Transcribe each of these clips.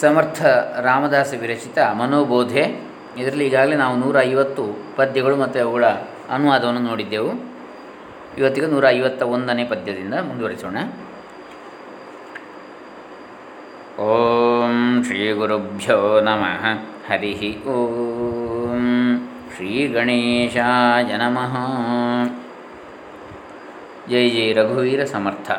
ಸಮರ್ಥ ರಾಮದಾಸ ವಿರಚಿತ ಮನೋಬೋಧೆ. ಇದರಲ್ಲಿ ಈಗಾಗಲೇ ನಾವು ನೂರ ಐವತ್ತು ಪದ್ಯಗಳು ಮತ್ತು ಅವುಗಳ ಅನುವಾದವನ್ನು ನೋಡಿದ್ದೆವು. ಇವತ್ತಿಗೆ ನೂರ ಐವತ್ತ ಒಂದನೇ ಪದ್ಯದಿಂದ ಮುಂದುವರಿಸೋಣ. ಓಂ ಶ್ರೀ ಗುರುಭ್ಯೋ ನಮಃ. ಹರಿ ಓಂ ಶ್ರೀ ಗಣೇಶಾಯ ನಮಃ. ಜೈ ಜೈ ರಘುವೀರ ಸಮರ್ಥ.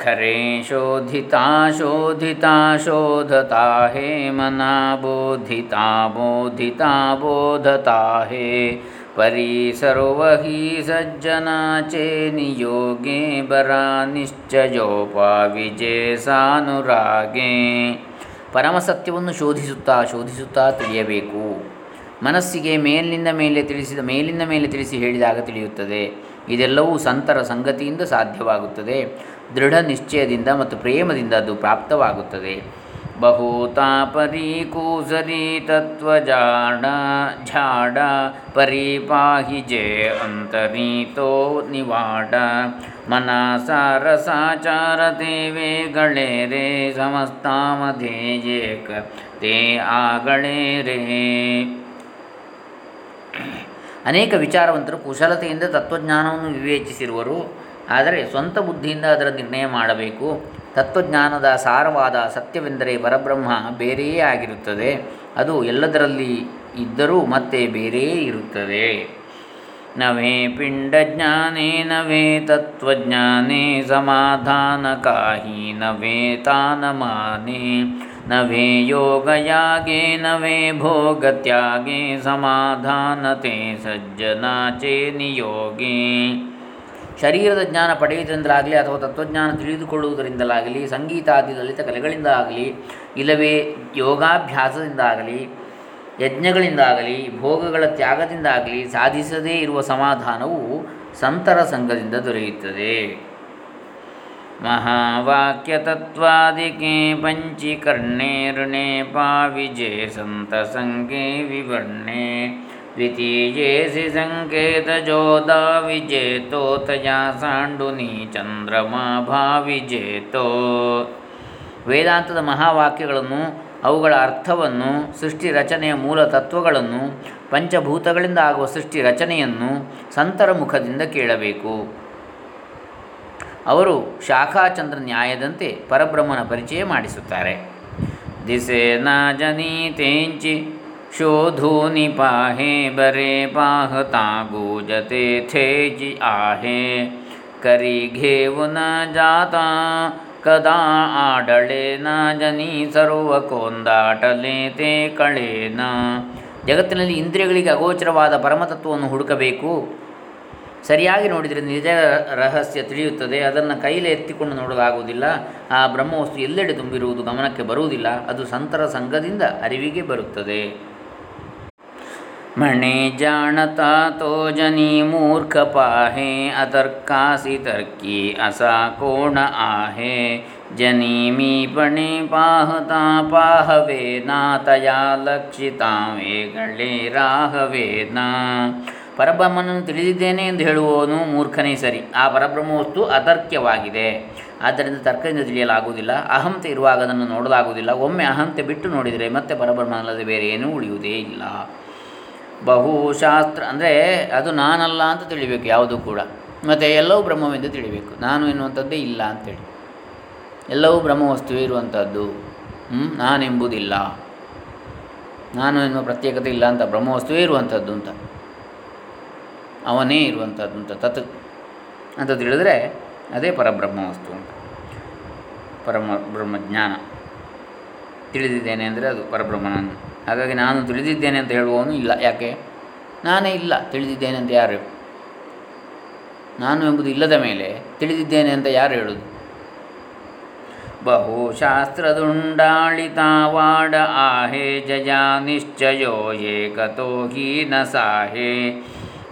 खरे शोधिता शोधिता शोधता हे मना बोधिता बोधिता बोधता हे परी सर्वहि सज्जनाचे नियोगे बरा ನಿಶ್ಚಯೋಪಾ ವಿಜೇಸಾನುರಾಗೆ ಪರಮಸತ್ಯವನ್ನು ಶೋಧಿಸುತ್ತಾ ಶೋಧಿಸುತ್ತಾ ತಿಳಿಯಬೇಕು ಮನಸ್ಸಿಗೆ ಮೇಲಿನಿಂದ ಮೇಲೆ ತಿಳಿಸಿದ ಮೇಲಿಂದ ಮೇಲೆ ತಿಳಿಸಿ ಹೇಳಿದಾಗ ತಿಳಿಯುತ್ತದೆ ಇದೆಲ್ಲವೂ ಸಂತರ ಸಂಗತಿಯಿಂದ ಸಾಧ್ಯವಾಗುತ್ತದೆ. ದೃಢ ನಿಶ್ಚಯದಿಂದ ಮತ್ತು ಪ್ರೇಮದಿಂದ ಅದು ಪ್ರಾಪ್ತವಾಗುತ್ತದೆ. ಬಹುತಾಪರಿ ಕೂಸರಿ ತತ್ವಜಾಡ ಝಾಡ ಪರಿಪಾಹಿ ಜೇ ಅಂತರೀತೋ ನಿವಾಡ. ಮನಸಾರಸಾಚಾರ ವೇಗಳೇ ರೇ ಸಮಸ್ತಾಮಧೇಯೇಕ, ತೇ ಆಗಳೇ ರೇ. ಅನೇಕ ವಿಚಾರವಂತರು ಕುಶಲತೆಯಿಂದ ತತ್ವಜ್ಞಾನವನ್ನು ವಿವೇಚಿಸಿರುವರು. ಆದರೆ ಸ್ವಂತ ಬುದ್ಧಿಯಿಂದ ಅದರ ನಿರ್ಣಯ ಮಾಡಬೇಕು. ತತ್ವಜ್ಞಾನದ ಸಾರವಾದ ಸತ್ಯವೆಂದರೆ ಪರಬ್ರಹ್ಮ ಬೇರೆಯೇ ಆಗಿರುತ್ತದೆ. ಅದು ಎಲ್ಲದರಲ್ಲಿ ಇದ್ದರೂ ಮತ್ತೆ ಬೇರೆಯೇ ಇರುತ್ತದೆ. ನವೇ ಪಿಂಡಜ್ಞಾನೇ ನವೇ ತತ್ವಜ್ಞಾನೇ ಸಮಾಧಾನಕಾಹಿ ನವೇ ತಾನಮಾನೆ. ನವೇ ಯೋಗಯಾಗೆ, ನವೇ ಭೋಗತ್ಯಾಗೆ, ಸಮಾಧಾನತೆ ಸಜ್ಜನಾಚೆ ನಿಯೋಗಿ. ಶರೀರದ ಜ್ಞಾನ ಪಡೆಯುವುದರಿಂದಲಾಗಲಿ ಅಥವಾ ತತ್ವಜ್ಞಾನ ತಿಳಿದುಕೊಳ್ಳುವುದರಿಂದಲಾಗಲಿ ಸಂಗೀತಾದಿ ಲಲಿತ ಕಲೆಗಳಿಂದಾಗಲಿ, ಇಲ್ಲವೇ ಯೋಗಾಭ್ಯಾಸದಿಂದಾಗಲಿ, ಯಜ್ಞಗಳಿಂದಾಗಲಿ, ಭೋಗಗಳ ತ್ಯಾಗದಿಂದಾಗಲಿ ಸಾಧಿಸದೇ ಇರುವ ಸಮಾಧಾನವು ಸಂತರ ಸಂಘದಿಂದ ದೊರೆಯುತ್ತದೆ. ಋಣೆ ಪಾವಿಜೆ ಸಂತ ಸಂಘೆ ವಿವರ್ಣೆ ದ್ವಿತೀಯೇಸಿ ಸಂಕೇತಜೋದ ವಿಜೇತೋ ತಯಾ ಸಾಂಡುನಿ ಚಂದ್ರಮಾ ಭಾವಿಜೇತೋ ವೇದಾಂತದ ಮಹಾವಾಕ್ಯಗಳನ್ನು, ಅವುಗಳ ಅರ್ಥವನ್ನು, ಸೃಷ್ಟಿ ರಚನೆಯ ಮೂಲ ತತ್ವಗಳನ್ನು, ಪಂಚಭೂತಗಳಿಂದ ಆಗುವ ಸೃಷ್ಟಿ ರಚನೆಯನ್ನು ಸಂತರ ಮುಖದಿಂದ ಕೇಳಬೇಕು. ಅವರು ಶಾಖಾಚಂದ್ರ ನ್ಯಾಯದಂತೆ ಪರಬ್ರಹ್ಮನ ಪರಿಚಯ ಮಾಡಿಸುತ್ತಾರೆ. ದಿಸೆ ನಾಜನೀತೆಂಚಿ ಶೋಧೂ ಶೋಧೂನಿ ಪಾಹೆ ಬರೆ ತಾಗೂ ಜತೆ ಥೇಜಿ ಆಹೆ ಕರಿ ಘೇವು ನ ಜಾತ ಕದಾ ಆಡಳೆ ನ ಜನಿ ಸರ್ವ ಕೊಂದಾಟಲೆ ತೇ ಕಳೇನ. ಜಗತ್ತಿನಲ್ಲಿ ಇಂದ್ರಿಯಗಳಿಗೆ ಅಗೋಚರವಾದ ಪರಮತತ್ವವನ್ನು ಹುಡುಕಬೇಕು. ಸರಿಯಾಗಿ ನೋಡಿದರೆ ನಿಜ ರಹಸ್ಯ ತಿಳಿಯುತ್ತದೆ. ಅದನ್ನು ಕೈಲಿ ಎತ್ತಿಕೊಂಡು ನೋಡಲಾಗುವುದಿಲ್ಲ. ಆ ಬ್ರಹ್ಮವಸ್ತು ಎಲ್ಲೆಡೆ ತುಂಬಿರುವುದು ಗಮನಕ್ಕೆ ಬರುವುದಿಲ್ಲ. ಅದು ಸಂತರ ಸಂಘದಿಂದ ಅರಿವಿಗೆ ಬರುತ್ತದೆ. ಮಣೆ ಜಾಣತಾ ತೋ ಜನಿ ಮೂರ್ಖ ಪಾಹೆ ಅತರ್ಕಾಸಿ ತರ್ಕಿ ಅಸಾ ಕೋಣ ಆಹೆ. ಜನಿ ಮೀ ಪಣೆ ಪಾಹತಾ ಪಾಹವೇ ತಯಾ ಲಕ್ಷಿತಾ ವೇಗಳೇ ರಾಹವೇನ ಪರಬ್ರಹ್ಮನನ್ನು ತಿಳಿದಿದ್ದೇನೆ ಎಂದು ಹೇಳುವವನು ಮೂರ್ಖನೇ ಸರಿ. ಆ ಪರಬ್ರಹ್ಮ ವಸ್ತು ಅತರ್ಕ್ಯವಾಗಿದೆ ಆದ್ದರಿಂದ ತರ್ಕದಿಂದ ತಿಳಿಯಲಾಗುವುದಿಲ್ಲ. ಅಹಂತೆ ಇರುವಾಗ ಅದನ್ನು ನೋಡಲಾಗುವುದಿಲ್ಲ. ಒಮ್ಮೆ ಅಹಂತೆ ಬಿಟ್ಟು ನೋಡಿದರೆ ಮತ್ತೆ ಪರಬ್ರಹ್ಮನಲ್ಲದೆ ಬೇರೆ ಏನೂ ಉಳಿಯುವುದೇ ಇಲ್ಲ. ಬಹುಶಾಸ್ತ್ರ ಅಂದರೆ ಅದು ನಾನಲ್ಲ ಅಂತ ತಿಳಿಬೇಕು, ಯಾವುದೂ ಕೂಡ. ಮತ್ತು ಎಲ್ಲವೂ ಬ್ರಹ್ಮವೆಂದು ತಿಳಿಬೇಕು. ನಾನು ಎನ್ನುವಂಥದ್ದೇ ಇಲ್ಲ ಅಂತೇಳಿ. ಎಲ್ಲವೂ ಬ್ರಹ್ಮವಸ್ತುವೇ ಇರುವಂಥದ್ದು. ನಾನೆಂಬುದಿಲ್ಲ. ನಾನು ಎನ್ನುವ ಪ್ರತ್ಯೇಕತೆ ಇಲ್ಲ ಅಂತ ಬ್ರಹ್ಮವಸ್ತುವೇ ಇರುವಂಥದ್ದು ಅಂತ. ಅವನೇ ಇರುವಂಥದ್ದು ಅಂತ ತತ್ ಅಂತ ತಿಳಿದ್ರೆ ಅದೇ ಪರಬ್ರಹ್ಮ ವಸ್ತು ಅಂತ. ಪರಮ ಬ್ರಹ್ಮಜ್ಞಾನ ತಿಳಿದಿದ್ದೇನೆ ಅಂದರೆ ಅದು ಪರಬ್ರಹ್ಮನನ್ನು. ಹಾಗಾಗಿ ನಾನು ತಿಳಿದಿದ್ದೇನೆ ಅಂತ ಹೇಳುವವನು ಇಲ್ಲ. ಯಾಕೆ? ನಾನೇ ಇಲ್ಲ. ತಿಳಿದಿದ್ದೇನೆ ಅಂತ ಯಾರು ನಾನು ಎಂಬುದು ಇಲ್ಲದ ಮೇಲೆ ತಿಳಿದಿದ್ದೇನೆ ಅಂತ ಯಾರು ಹೇಳುವುದು ಬಹುಶಾಸ್ತ್ರದುಂಡಾಳಿತಾವಾಡ ಆಹೆ ಜಯ ನಿಶ್ಚಯೋ ಏಕತೋ ಹೀನ ಸಾಹೆ.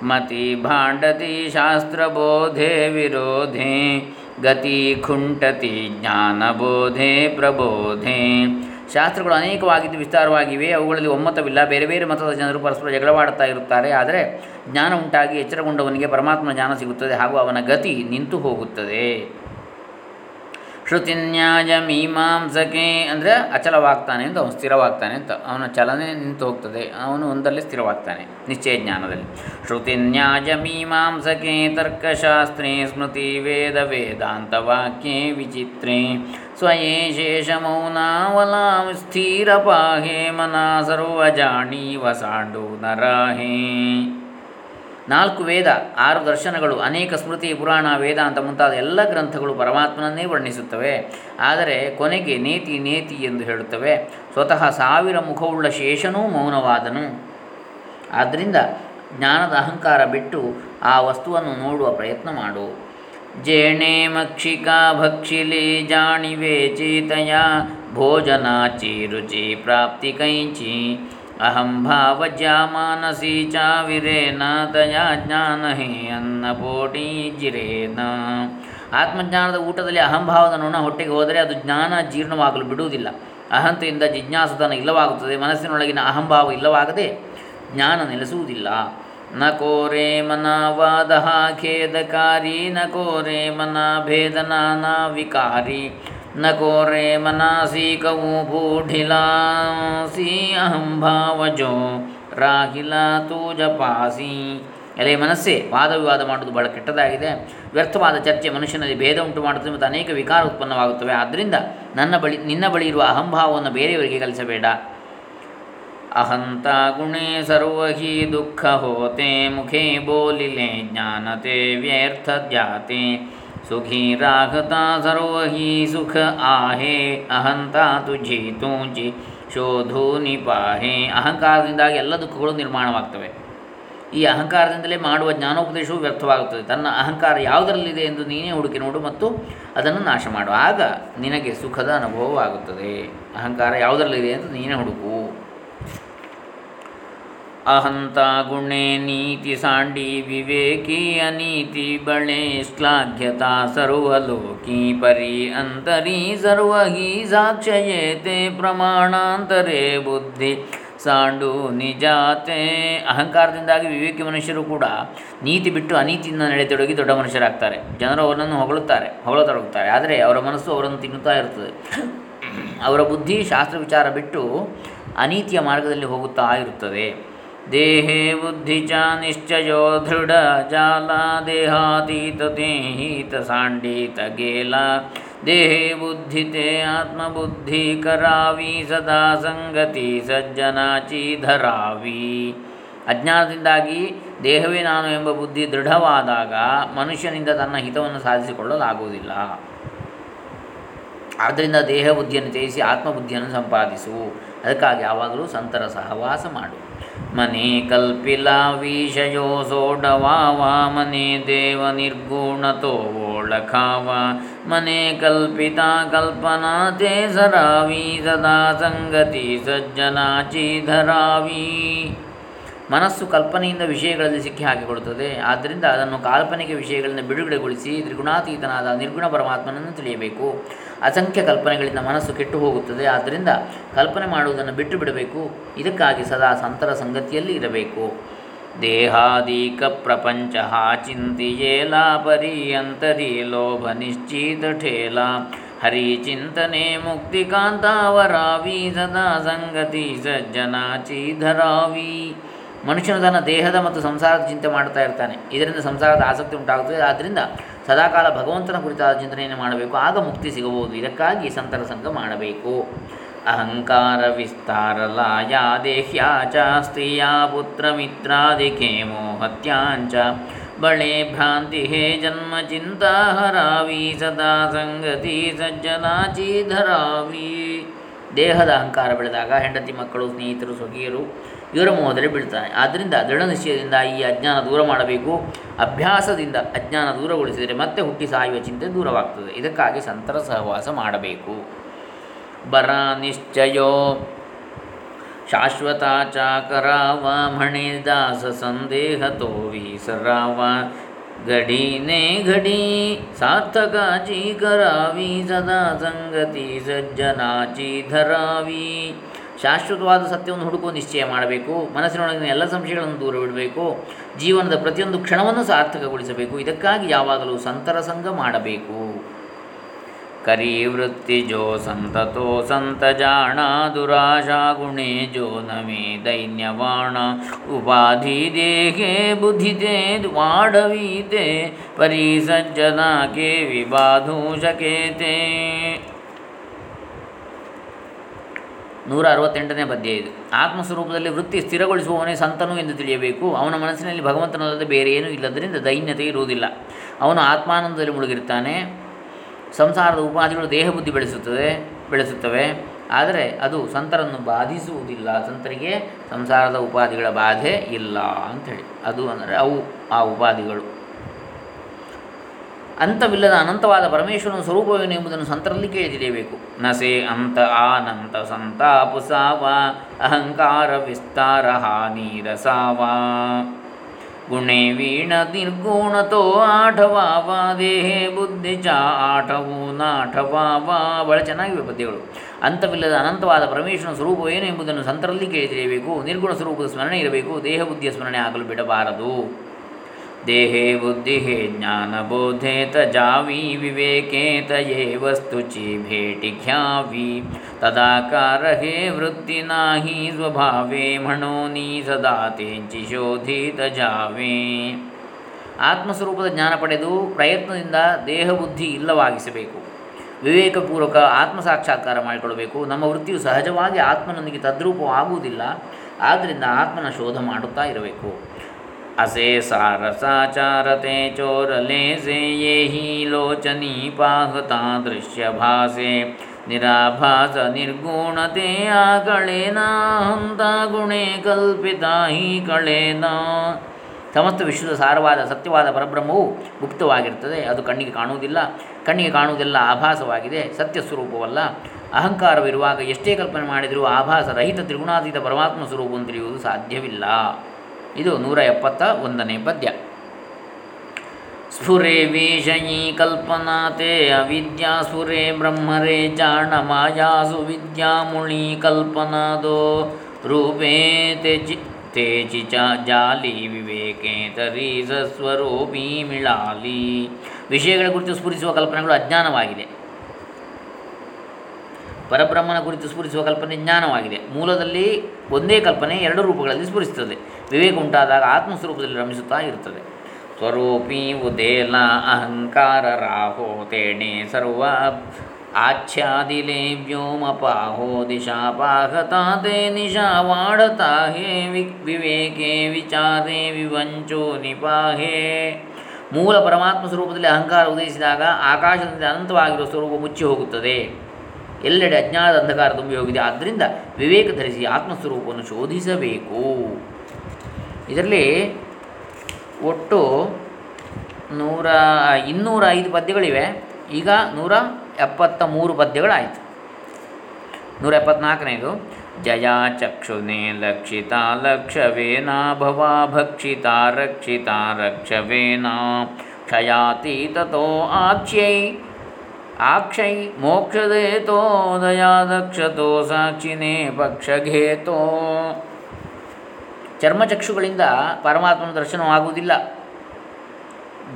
ಮತಿ ಭಾಂಡತಿ ಶಾಸ್ತ್ರಬೋಧೆ ವಿರೋಧೆ, ಗತಿ ಖುಂಟತಿ ಜ್ಞಾನಬೋಧೆ ಪ್ರಬೋಧೆ. ಶಾಸ್ತ್ರಗಳು ಅನೇಕವಾಗಿದ್ದು ವಿಸ್ತಾರವಾಗಿವೆ, ಅವುಗಳಲ್ಲಿ ಒಮ್ಮತವಿಲ್ಲ. ಬೇರೆ ಬೇರೆ ಮತದ ಜನರು ಪರಸ್ಪರ ಜಗಳವಾಡುತ್ತಾ ಇರುತ್ತಾರೆ. ಆದರೆ ಜ್ಞಾನ ಉಂಟಾಗಿ ಎಚ್ಚರಗೊಂಡವನಿಗೆ ಪರಮಾತ್ಮನ ಜ್ಞಾನ ಸಿಗುತ್ತದೆ ಹಾಗೂ ಅವನ ಗತಿ ನಿಂತು ಹೋಗುತ್ತದೆ. ಶ್ರುತಿನ್ಯಾಯ ಮೀಮಾಂಸಕೆ ಅಂದರೆ ಅಚಲವಾಗ್ತಾನೆ ಅಂತ, ಅವನು ಸ್ಥಿರವಾಗ್ತಾನೆ ಅಂತ. ಅವನ ಚಲನೆ ನಿಂತು ಹೋಗ್ತದೆ, ಅವನು ಒಂದರಲ್ಲಿ ಸ್ಥಿರವಾಗ್ತಾನೆ ನಿಶ್ಚಯ ಜ್ಞಾನದಲ್ಲಿ. ಶ್ರುತಿನ್ಯಾಯ ಮೀಮಾಂಸಕೆ ತರ್ಕಶಾಸ್ತ್ರೇ ಸ್ಮೃತಿ ವೇದ ವೇದಾಂತ ವಾಕ್ಯೆ ವಿಚಿತ್ರೇ. ಸ್ವಯೇ ಶೇಷ ಮೌನಾವಲಾಂ ಸ್ಥಿರ ಪಾಹೇ ಮನ ಸರ್ವಜಾಣೀವ ವಸಾಂಡು ನರಾಹೇ. ನಾಲ್ಕು ವೇದ, ಆರು ದರ್ಶನಗಳು, ಅನೇಕ ಸ್ಮೃತಿ, ಪುರಾಣ, ವೇದಾಂತ ಮುಂತಾದ ಎಲ್ಲ ಗ್ರಂಥಗಳು ಪರಮಾತ್ಮನನ್ನೇ ವರ್ಣಿಸುತ್ತವೆ. ಆದರೆ ಕೊನೆಗೆ ನೇತಿ ನೇತಿ ಎಂದು ಹೇಳುತ್ತವೆ. ಸ್ವತಃ ಸಾವಿರ ಮುಖವುಳ್ಳ ಶೇಷನೂ ಮೌನವಾದನು. ಆದ್ದರಿಂದ ಜ್ಞಾನದ ಅಹಂಕಾರ ಬಿಟ್ಟು ಆ ವಸ್ತುವನ್ನು ನೋಡುವ ಪ್ರಯತ್ನ ಮಾಡು. ಜೇಣೆ ಮಕ್ಷಿಕಾ ಭಕ್ಷಿಲಿ ಜಾಣಿವೆ ಚೇತಯ ಭೋಜನಾಚಿ ರುಚಿ ಪ್ರಾಪ್ತಿ ಕೈಚಿ. ಅಹಂ ಭಾವಜ್ಯಾ ಮಾನಸಿ ಚಾವಿರೇನ ದಯಾ ಜಿರೇನ ಆತ್ಮಜ್ಞಾನದ ಊಟದಲ್ಲಿ ಅಹಂಭಾವದ ನೊಣ ಹೊಟ್ಟೆಗೆ ಹೋದರೆ ಅದು ಜ್ಞಾನ ಜೀರ್ಣವಾಗಲು ಬಿಡುವುದಿಲ್ಲ. ಅಹಂತೆಯಿಂದ ಜಿಜ್ಞಾಸುತನ ಇಲ್ಲವಾಗುತ್ತದೆ. ಮನಸ್ಸಿನೊಳಗಿನ ಅಹಂಭಾವ ಇಲ್ಲವಾಗದೆ ಜ್ಞಾನ ನೆಲೆಸುವುದಿಲ್ಲ. ನ ಕೋರೆ ಮನವಾದ ಖೇದಕಾರಿ, ನ ಕೋರೆ ಮನ ಭೇದನಾ ವಿಕಾರಿ न कोरे मनासी कऊ बूढ़िला सी अहಂ ಭಾವಜೋ ರಾಹಿಲ ತೂ ಜಪಾಸಿ ಎಲೆ ಮನಸ್ಸೇ ವಾದ ವಿವಾದ ಮಾಡುವುದು ಬಹಳ ಕೆಟ್ಟದಾಗಿದೆ ವ್ಯರ್ಥವಾದ ಚರ್ಚೆ ಮನುಷ್ಯನಲ್ಲಿ ಭೇದ ಉಂಟು ಮಾಡುತ್ತದೆ ಮತ್ತು ಅನೇಕ ವಿಕಾರ ಉತ್ಪನ್ನವಾಗುತ್ತವೆ ಆದ್ದರಿಂದ ನನ್ನ ಬಳಿ ನಿನ್ನ ಬಳಿ ಇರುವ ಅಹಂಭಾವವನ್ನು ಬೇರೆಯವರಿಗೆ ಕಲಿಸಬೇಡ ಅಹಂತ ಗುಣೆ ಸರ್ವಹಿ ದುಃಖ ಹೋತೆ ಮುಖೇ ಬೋಲಿಲೆ ಜ್ಞಾನತೆ ವ್ಯರ್ಥ ಜಾತೆ ಸುಖಿ ರಾಘತಾ ही ಸುಖ आहे ಅಹಂತ ತುಜಿ तुझे ಶೋಧು ನಿಪಾಹೆ ಅಹಂಕಾರದಿಂದಾಗಿ ಎಲ್ಲ ದುಃಖಗಳು ನಿರ್ಮಾಣವಾಗ್ತವೆ. ಈ ಅಹಂಕಾರದಿಂದಲೇ ಮಾಡುವ ಜ್ಞಾನೋಪದೇಶವು ವ್ಯರ್ಥವಾಗುತ್ತದೆ. ತನ್ನ ಅಹಂಕಾರ ಯಾವುದರಲ್ಲಿದೆ ಎಂದು ನೀನೇ ಹುಡುಕಿ ನೋಡು ಮತ್ತು ಅದನ್ನು ನಾಶ ಮಾಡು. ಆಗ ನಿನಗೆ ಸುಖದ ಅನುಭವವಾಗುತ್ತದೆ. ಅಹಂಕಾರ ಯಾವುದರಲ್ಲಿದೆ ಎಂದು ನೀನೇ ಹುಡುಕು. ಅಹಂತ ಗುಣೆ ನೀತಿ ಸಾಂಡಿ ವಿವೇಕಿ ಅನೀತಿ ಬಳೆ ಶ್ಲಾಘ್ಯತಾ ಸರ್ವಲೋಕಿ ಪರಿ ಅಂತರಿ ಸರ್ವಹಿ ಸಾಕ್ಷಯೇತೆ ಪ್ರಮಾಣಾಂತರೇ ಬುದ್ಧಿ ಸಾಂಡು ನಿಜಾತೆ. ಅಹಂಕಾರದಿಂದಾಗಿ ವಿವೇಕಿ ಮನುಷ್ಯರು ಕೂಡ ನೀತಿ ಬಿಟ್ಟು ಅನೀತಿಯಿಂದ ನಡೆತೊಡಗಿ ದೊಡ್ಡ ಮನುಷ್ಯರಾಗ್ತಾರೆ. ಜನರು ಅವರನ್ನು ಹೊಗಳುತ್ತಾರೆ, ಹೊಗಳತೊಡಗುತ್ತಾರೆ. ಆದರೆ ಅವರ ಮನಸ್ಸು ಅವರನ್ನು ತಿನ್ನುತ್ತಾ ಇರುತ್ತದೆ. ಅವರ ಬುದ್ಧಿ ಶಾಸ್ತ್ರ ವಿಚಾರ ಬಿಟ್ಟು ಅನೀತಿಯ ಮಾರ್ಗದಲ್ಲಿ ಹೋಗುತ್ತಾ ಇರುತ್ತದೆ. ದೇಹೇ ಬುದ್ಧಿ ಚ ನಿಶ್ಚಯೋ ದೃಢ ಜಾಲ ದೇಹಾತೀತ ದೇಹೀತ ಸಾಂಡೀತ ಗೇಲ. ದೇಹೇ ಬುದ್ಧಿತೆ ಆತ್ಮಬುದ್ಧಿ ಕರಾವಿ ಸದಾ ಸಂಗತಿ ಸಜ್ಜನಾಚಿ ಧರಾವಿ ಅಜ್ಞಾನದಿಂದಾಗಿ ದೇಹವೇ ನಾನು ಎಂಬ ಬುದ್ಧಿ ದೃಢವಾದಾಗ ಮನುಷ್ಯನಿಂದ ತನ್ನ ಹಿತವನ್ನು ಸಾಧಿಸಿಕೊಳ್ಳಲಾಗುವುದಿಲ್ಲ. ಆದ್ದರಿಂದ ದೇಹ ಬುದ್ಧಿಯನ್ನು ತ್ಯಜಿಸಿ ಆತ್ಮಬುದ್ಧಿಯನ್ನು ಸಂಪಾದಿಸು. ಅದಕ್ಕಾಗಿ ಯಾವಾಗಲೂ ಸಂತರ ಸಹವಾಸ ಮಾಡು. ಮನೆ ಕಲ್ಪಿಲ ವಿಷಯೋ ಸೋಡವಾವ ಮನೆ ದೇವ ನಿರ್ಗುಣತೋ ಓಳಖಾವ ಮನೆ ಕಲ್ಪಿತ ಕಲ್ಪನಾ ತೇ ಸರಾವಿ ಸದಾ ಸಂಗತಿ ಸಜ್ಜನಾಚಿ ಧರಾವಿ. ಮನಸ್ಸು ಕಲ್ಪನೆಯಿಂದ ವಿಷಯಗಳಲ್ಲಿ ಸಿಕ್ಕಿ ಹಾಕಿಕೊಳ್ಳುತ್ತದೆ ಆದ್ದರಿಂದ ಅದನ್ನು ಕಾಲ್ಪನಿಕ ವಿಷಯಗಳಿಂದ ಬಿಡುಗಡೆಗೊಳಿಸಿ ತ್ರಿಗುಣಾತೀತನಾದ ನಿರ್ಗುಣ ಪರಮಾತ್ಮನನ್ನು ತಿಳಿಯಬೇಕು. ಅಸಂಖ್ಯ ಕಲ್ಪನೆಗಳಿಂದ ಮನಸ್ಸು ಕೆಟ್ಟು ಹೋಗುತ್ತದೆ. ಆದ್ದರಿಂದ ಕಲ್ಪನೆ ಮಾಡುವುದನ್ನು ಬಿಟ್ಟು ಬಿಡಬೇಕು. ಇದಕ್ಕಾಗಿ ಸದಾ ಸಂತರ ಸಂಗತಿಯಲ್ಲಿ ಇರಬೇಕು. ದೇಹಾದೀಕ ಪ್ರಪಂಚ ಚಿಂತಿಯೇಲ ಅಂತರಿ ಲೋಭ ನಿಶ್ಚಿತ ಠೇಲ. ಹರಿ ಚಿಂತನೆ ಮುಕ್ತಿಕಾಂತಾವರಾವಿ ಸದಾ ಸಂಗತಿ ಸಜ್ಜನಾ ಧರಾವಿ ಮನುಷ್ಯನು ತನ್ನ ದೇಹದ ಮತ್ತು ಸಂಸಾರದ ಚಿಂತೆ ಮಾಡ್ತಾ ಇರ್ತಾನೆ. ಇದರಿಂದ ಸಂಸಾರದ ಆಸಕ್ತಿ ಉಂಟಾಗುತ್ತದೆ. ಆದ್ದರಿಂದ ಸದಾಕಾಲ ಭಗವಂತನ ಕುರಿತಾದ ಚಿಂತನೆಯನ್ನು ಮಾಡಬೇಕು. ಆಗ ಮುಕ್ತಿ ಸಿಗಬಹುದು. ಇದಕ್ಕಾಗಿ ಸಂತರ ಸಂಘ ಮಾಡಬೇಕು. ಅಹಂಕಾರ ವಿಸ್ತಾರ ಲಾಯ ದೇಹ್ಯಾಚ ಸ್ತ್ರೀಯ ಪುತ್ರ ಮಿತ್ರಾದಿಕೆ ಮೋಹತ್ಯಾಂಚ ಬಳೆ ಭ್ರಾಂತಿ ಹೇ ಜನ್ಮ ಚಿಂತಾ ಹರಾವಿ ಸದಾ ಸಂಗತಿ ಸಜ್ಜನಾಚಿ ಧರಾವಿ ದೇಹದ ಅಹಂಕಾರ ಬೆಳೆದಾಗ ಹೆಂಡತಿ ಮಕ್ಕಳು, ಸ್ನೇಹಿತರು, ಸ್ವಕೀಯರು ಇವರ ಮೋಹದಲ್ಲಿ ಬೀಳ್ತಾನೆ ಆದ್ದರಿಂದ ದೃಢ ನಿಶ್ಚಯದಿಂದ ಈ ಅಜ್ಞಾನ ದೂರ ಮಾಡಬೇಕು. ಅಭ್ಯಾಸದಿಂದ ಅಜ್ಞಾನ ದೂರಗೊಳಿಸಿದರೆ ಮತ್ತೆ ಹುಟ್ಟಿ ಸಾಯುವ ಚಿಂತೆ ದೂರವಾಗ್ತದೆ. ಇದಕ್ಕಾಗಿ ಸಂತರ ಸಹವಾಸ ಮಾಡಬೇಕು. ಬರ ನಿಶ್ಚಯೋ ಶಾಶ್ವತಾಚಾಕರಾವ ಮಣಿದಾಸ ಸಂದೇಹ ತೋವಿ ಸರಾವ ಗಡಿನೇ ಘಡಿ ಸಾರ್ಥಕ ಕರಾವಿ ಸದಾ ಸಂಗತಿ ಸಜ್ಜನಾಚಿ ಧರಾವಿ ಶಾಶ್ವತವಾದ ಸತ್ಯವನ್ನು ಹುಡುಕುವ ನಿಶ್ಚಯ ಮಾಡಬೇಕು. ಮನಸ್ಸಿನೊಳಗಿನ ಎಲ್ಲ ಸಂಶಯಗಳನ್ನು ದೂರ ಬಿಡಬೇಕು. ಜೀವನದ ಪ್ರತಿಯೊಂದು ಕ್ಷಣವನ್ನು ಸಾರ್ಥಕಗೊಳಿಸಬೇಕು. ಇದಕ್ಕಾಗಿ ಯಾವಾಗಲೂ ಸಂತರ ಸಂಘ ಮಾಡಬೇಕು. ಕರಿವೃತ್ತಿಜೋ ಸಂತತೋ ಸಂತಜಾಣ ದುರಾಶಾ ಗುಣೇ ಜೋ ನಮೇ ದೈನ್ಯವಾಣ. ಉಪಾಧಿ ದೇಹೇ ಬುದ್ಧಿತೆ ವಾಡವೀತೆ ಪರಿಸಜ್ಜನ ಕೆ ವಿಬಾಧೂಷಕೇತೆ. ನೂರ ಅರವತ್ತೆಂಟನೇ ಪದ್ಯ ಇದು. ಆತ್ಮಸ್ವರೂಪದಲ್ಲಿ ವೃತ್ತಿ ಸ್ಥಿರಗೊಳಿಸುವವನೇ ಸಂತನು ಎಂದು ತಿಳಿಯಬೇಕು. ಅವನ ಮನಸ್ಸಿನಲ್ಲಿ ಭಗವಂತನಲ್ಲದೆ ಬೇರೆ ಏನೂ ಇಲ್ಲದರಿಂದ ದೈನ್ಯತೆ ಇರುವುದಿಲ್ಲ. ಅವನು ಆತ್ಮಾನಂದದಲ್ಲಿ ಮುಳುಗಿರ್ತಾನೆ ಸಂಸಾರದ ಉಪಾಧಿಗಳು ದೇಹ ಬುದ್ಧಿ ಬೆಳೆಸುತ್ತದೆ, ಬೆಳೆಸುತ್ತವೆ. ಆದರೆ ಅದು ಸಂತರನ್ನು ಬಾಧಿಸುವುದಿಲ್ಲ. ಸಂತರಿಗೆ ಸಂಸಾರದ ಉಪಾಧಿಗಳ ಬಾಧೆ ಇಲ್ಲ ಅಂಥೇಳಿ. ಅದು ಅಂದರೆ ಅವು ಆ ಉಪಾಧಿಗಳು ಅಂತವಿಲ್ಲದ ಅನಂತವಾದ ಪರಮೇಶ್ವರನ ಸ್ವರೂಪವೇನು ಎಂಬುದನ್ನು ಸಂತರಲ್ಲಿ ಕೇಳಿ ತಿಳಿಯಬೇಕು ನಸೆ ಅಂತ ಆನಂತ ಸಂತಾಪುಸಾವ ಅಹಂಕಾರ ವಿಸ್ತಾರ ಗುಣೆ ವೀಣ ನಿರ್ಗುಣತೋ ವಾ ದೇಹೇ ಬುದ್ಧಿ ಚ ಆಠವು ವಾ ಬಹಳ ಚೆನ್ನಾಗಿವೆ ಪದ್ಯಗಳು. ಅಂತವಿಲ್ಲದ ಅನಂತವಾದ ಪರಮೇಶ್ವರನ ಸ್ವರೂಪವೇನು ಎಂಬುದನ್ನು ಸಂತರಲ್ಲಿ ಕೇಳಿ ನಿರ್ಗುಣ ಸ್ವರೂಪದ ಸ್ಮರಣೆ ಇರಬೇಕು. ದೇಹ ಬುದ್ಧಿಯ ಸ್ಮರಣೆ ಆಗಲು ಬಿಡಬಾರದು. ದೇಹೇ ಬುದ್ಧಿ ಜ್ಞಾನಬೋಧೆ ತಜಾವಿ ವಿವೇಕೆ ತಯೇ ವಸ್ತುಚಿ ಭೇಟಿ ಖ್ಯಾವಿ. ತದಾಕಾರ ಹೇ ವೃತ್ತಿ ನಾಹಿ ಸ್ವಭಾವೇ ಮಣೋನಿ ಸದಾ ತೇಂಚಿ ಶೋಧಿತ ಜಾವೇ ಆತ್ಮಸ್ವರೂಪದ ಜ್ಞಾನ ಪಡೆದು ಪ್ರಯತ್ನದಿಂದ ದೇಹ ಬುದ್ಧಿ ಇಲ್ಲವಾಗಿಸಬೇಕು. ವಿವೇಕಪೂರ್ವಕ ಆತ್ಮ ಸಾಕ್ಷಾತ್ಕಾರ ಮಾಡಿಕೊಳ್ಳಬೇಕು. ನಮ್ಮ ವೃತ್ತಿಯು ಸಹಜವಾಗಿ ಆತ್ಮನೊಂದಿಗೆ ತದ್ರೂಪವಾಗುವುದಿಲ್ಲ. ಆದ್ದರಿಂದ ಆತ್ಮನ ಶೋಧ ಮಾಡುತ್ತಾ ಇರಬೇಕು. असे सारसाचारते चोरले से ये ही लोचनी पाहता दृश्यभासे निराभास निर्गुणते आकळेन हन्त गुणे कल्पिता हि ಕಳೇನ ಸಮಸ್ತ ವಿಶ್ವದ ಸಾರವಾದ ಸತ್ಯವಾದ ಪರಬ್ರಹ್ಮವು ಗುಪ್ತವಾಗಿರ್ತದೆ ಅದು ಕಣ್ಣಿಗೆ ಕಾಣುವುದಿಲ್ಲ ಕಣ್ಣಿಗೆ ಕಾಣುವುದೆಲ್ಲ ಆಭಾಸವಾಗಿದೆ ಸತ್ಯ ಸ್ವರೂಪವಲ್ಲ ಅಹಂಕಾರವಿರುವಾಗ ಎಷ್ಟೇ ಕಲ್ಪನೆ ಮಾಡಿದರೂ ಆಭಾಸ ರಹಿತ ತ್ರಿಗುಣಾತೀತ ಪರಮಾತ್ಮ ಸ್ವರೂಪವನ್ನು ತಿಳಿಯುವುದು ಸಾಧ್ಯವಿಲ್ಲ ಇದು ನೂರ ಎಪ್ಪತ್ತ ಒಂದನೇ ಪದ್ಯ. ಸ್ಫುರೆ ವಿಷಯೀ ಕಲ್ಪನಾತೆ ಅವಿದ್ಯಾ, ಸ್ಫುರೇ ಬ್ರಹ್ಮರೇ ಚಾಣ ಮಾಯಾಸು ವಿದ್ಯಾಮುಳಿ ಕಲ್ಪನಾದೋ ರೂಪೇ ತೇಜಿ ತೇಜಿ ಚ ಜಾಲಿ ವಿವೇಕೆ ತರಿ ಸ್ವರೂಪಿ ಮಿಳಾಲಿ. ವಿಷಯಗಳ ಕುರಿತು ಸ್ಫುರಿಸುವ ಕಲ್ಪನೆಗಳು ಅಜ್ಞಾನವಾಗಿದೆ. ಪರಬ್ರಹ್ಮನ ಕುರಿತು ಸ್ಫುರಿಸುವ ಕಲ್ಪನೆ ಜ್ಞಾನವಾಗಿದೆ. ಮೂಲದಲ್ಲಿ ಒಂದೇ ಕಲ್ಪನೆ ಎರಡು ರೂಪಗಳಲ್ಲಿ ಸ್ಫುರಿಸುತ್ತದೆ. ವಿವೇಕ ಉಂಟಾದಾಗ ಆತ್ಮಸ್ವರೂಪದಲ್ಲಿ ರಮಿಸುತ್ತಾ ಇರುತ್ತದೆ. ಸ್ವರೂಪಿ ಉದೇಲ ಅಹಂಕಾರ ರಾಹೋ ತೇಣೆ ಸರ್ವ ಆಚ್ಛಾದಿಲೆ ವ್ಯೋಮಪಾಹೋ ದಿಶಾ ಪಾಹತಾ ತೇ ನಿಶಾ ವಾಡತಾ ಹೇ ವಿ ವಿವೇಕೆ ವಿಚಾರೇ ವಿವಂಚೋ ನಿಪಾಹೇ. ಮೂಲ ಪರಮಾತ್ಮ ಸ್ವರೂಪದಲ್ಲಿ ಅಹಂಕಾರ ಉದಯಿಸಿದಾಗ ಆಕಾಶದಿಂದ ಅನಂತವಾಗಿರುವ ಸ್ವರೂಪ ಮುಚ್ಚಿ ಹೋಗುತ್ತದೆ. ಎಲ್ಲೆಡೆ ಅಜ್ಞಾನದ ಅಂಧಕಾರ ತುಂಬಿ ಹೋಗಿದೆ. ಆದ್ದರಿಂದ ವಿವೇಕ ಧರಿಸಿ ಆತ್ಮಸ್ವರೂಪವನ್ನು ಶೋಧಿಸಬೇಕು. ಇದರಲ್ಲಿ ಒಟ್ಟು ನೂರ ಇನ್ನೂರ ಐದು ಪದ್ಯಗಳಿವೆ. ಈಗ ನೂರ ಎಪ್ಪತ್ತ ಮೂರು ಪದ್ಯಗಳಾಯಿತು. ನೂರ ಎಪ್ಪತ್ನಾಲ್ಕನೇದು, ಜಯ ಚಕ್ಷುನೆ ಲಕ್ಷಿತ ಲಕ್ಷವೇನ ಭವ ಭಕ್ಷಿತ ರಕ್ಷಿತ ರಕ್ಷವೇನ ಕ್ಷಯಾತೀತೋ ಆಕ್ಷ್ಯೈ ಆಕ್ಷೈ ಮೋಕ್ಷದೇತೋ ದಯಾದಕ್ಷತೋ ಸಾಕ್ಷಿನೇ ಪಕ್ಷಘೇತೋ. ಚರ್ಮಚಕ್ಷುಗಳಿಂದ ಪರಮಾತ್ಮನ ದರ್ಶನವಾಗುವುದಿಲ್ಲ.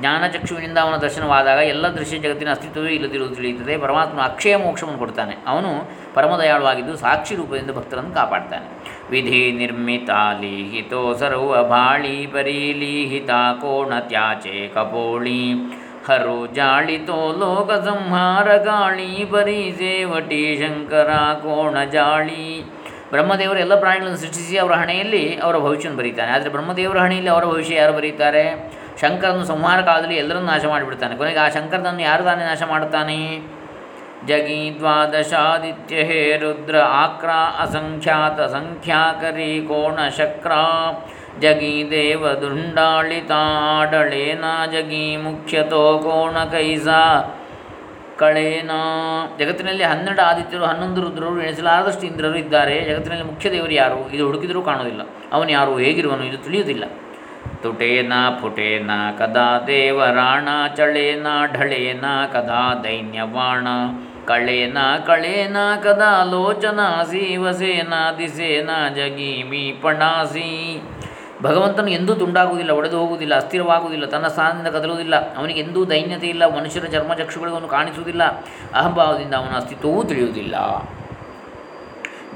ಜ್ಞಾನಚಕ್ಷುವಿನಿಂದ ಅವನ ದರ್ಶನವಾದಾಗ ಎಲ್ಲ ದೃಶ್ಯ ಜಗತ್ತಿನ ಅಸ್ತಿತ್ವವೇ ಇಲ್ಲದಿರುವುದು ತಿಳಿಯುತ್ತದೆ. ಪರಮಾತ್ಮ ಅಕ್ಷಯ ಮೋಕ್ಷವನ್ನು ಕೊಡ್ತಾನೆ. ಅವನು ಪರಮದಯಾಳವಾಗಿದ್ದು ಸಾಕ್ಷಿ ರೂಪದಿಂದ ಭಕ್ತರನ್ನು ಕಾಪಾಡ್ತಾನೆ. ವಿಧಿ ನಿರ್ಮಿತ ಲೀಹಿತೋ ಸರ್ವ ಬಾಳಿ ಪರಿಲೀಹಿತ ಕೋಣ ತ್ಯಾಚೆ ಕಪೋಳಿ. ಹರು ಜಾಳಿತೋ ಲೋಕ ಸಂಹಾರ ಗಾಳಿ ಪರಿ ಸೇವಟಿ ಶಂಕರ ಕೋಣ ಜಾಳಿ. ಬ್ರಹ್ಮದೇವರು ಎಲ್ಲ ಪ್ರಾಣಿಗಳನ್ನು ಸೃಷ್ಟಿಸಿ ಅವರ ಹಣೆಯಲ್ಲಿ ಅವರ ಭವಿಷ್ಯವನ್ನು ಬರೀತಾನೆ. ಆದರೆ ಬ್ರಹ್ಮದೇವರ ಹಣೆಯಲ್ಲಿ ಅವರ ಭವಿಷ್ಯ ಯಾರು ಬರೀತಾರೆ? ಶಂಕರನು ಸಂಹಾರ ಕಾಲದಲ್ಲಿ ಎಲ್ಲರನ್ನು ನಾಶ ಮಾಡಿಬಿಡ್ತಾನೆ. ಕೊನೆಗೆ ಆ ಶಂಕರನನ್ನು ಯಾರು ತಾನೇ ನಾಶ ಮಾಡುತ್ತಾನೆ? ಜಗಿ ದ್ವಾದಶಾದಿತ್ಯ ಹೇ ರುದ್ರ ಆಕ್ರ ಅಸಂಖ್ಯಾತ ಸಂಖ್ಯಾಕರಿ ಕೋಣ ಶಕ್ರ ಜಗಿ ದೇವ ದುಂಡಾಳಿತಾಡಳೇನ ಜಗಿ ಮುಖ್ಯತೋ ಕೋಣ ಕೈಸ ಕಳೇನ ಜಗತ್ತಿನಲ್ಲಿ ಹನ್ನೆರಡು ಆದಿತ್ಯರು, ಹನ್ನೊಂದು ರುದ್ರರು, ಎಣಿಸಲಾರದಷ್ಟು ಇಂದ್ರರು ಇದ್ದಾರೆ. ಜಗತ್ತಿನಲ್ಲಿ ಮುಖ್ಯ ದೇವರು ಯಾರು? ಇದು ಹುಡುಕಿದರೂ ಕಾಣುವುದಿಲ್ಲ. ಅವನು ಯಾರು? ಹೇಗಿರುವನು? ಇದು ತಿಳಿಯುವುದಿಲ್ಲ. ತುಟೇನ ಪುಟೇನ ಕದಾ ದೇವರಾಣ, ಚಳೇನ ಢಳೇನ ಕದಾ ದೈನ್ಯವಾಣ, ಕಳೇನ ಕಳೇನ ಕದಾ ಲೋಚನ, ಸೀವಸೇನ ದಿಸೇನಾ ಜಗೀಮಿ ಪಣಾಸಿ ಭಗವಂತನು ಎಂದೂ ತುಂಡಾಗುವುದಿಲ್ಲ, ಒಡೆದು ಹೋಗುವುದಿಲ್ಲ, ಅಸ್ಥಿರವಾಗುವುದಿಲ್ಲ, ತನ್ನ ಸ್ಥಾನದಿಂದ ಕದಲುವುದಿಲ್ಲ, ಅವನಿಗೆ ಎಂದೂ ದೈನ್ಯತೆ ಇಲ್ಲ ಮನುಷ್ಯರ ಚರ್ಮಚಕ್ಷುಗಳು ಅವನು ಕಾಣಿಸುವುದಿಲ್ಲ, ಅಹಂಭಾವದಿಂದ ಅವನ ಅಸ್ತಿತ್ವವೂ ತಿಳಿಯುವುದಿಲ್ಲ.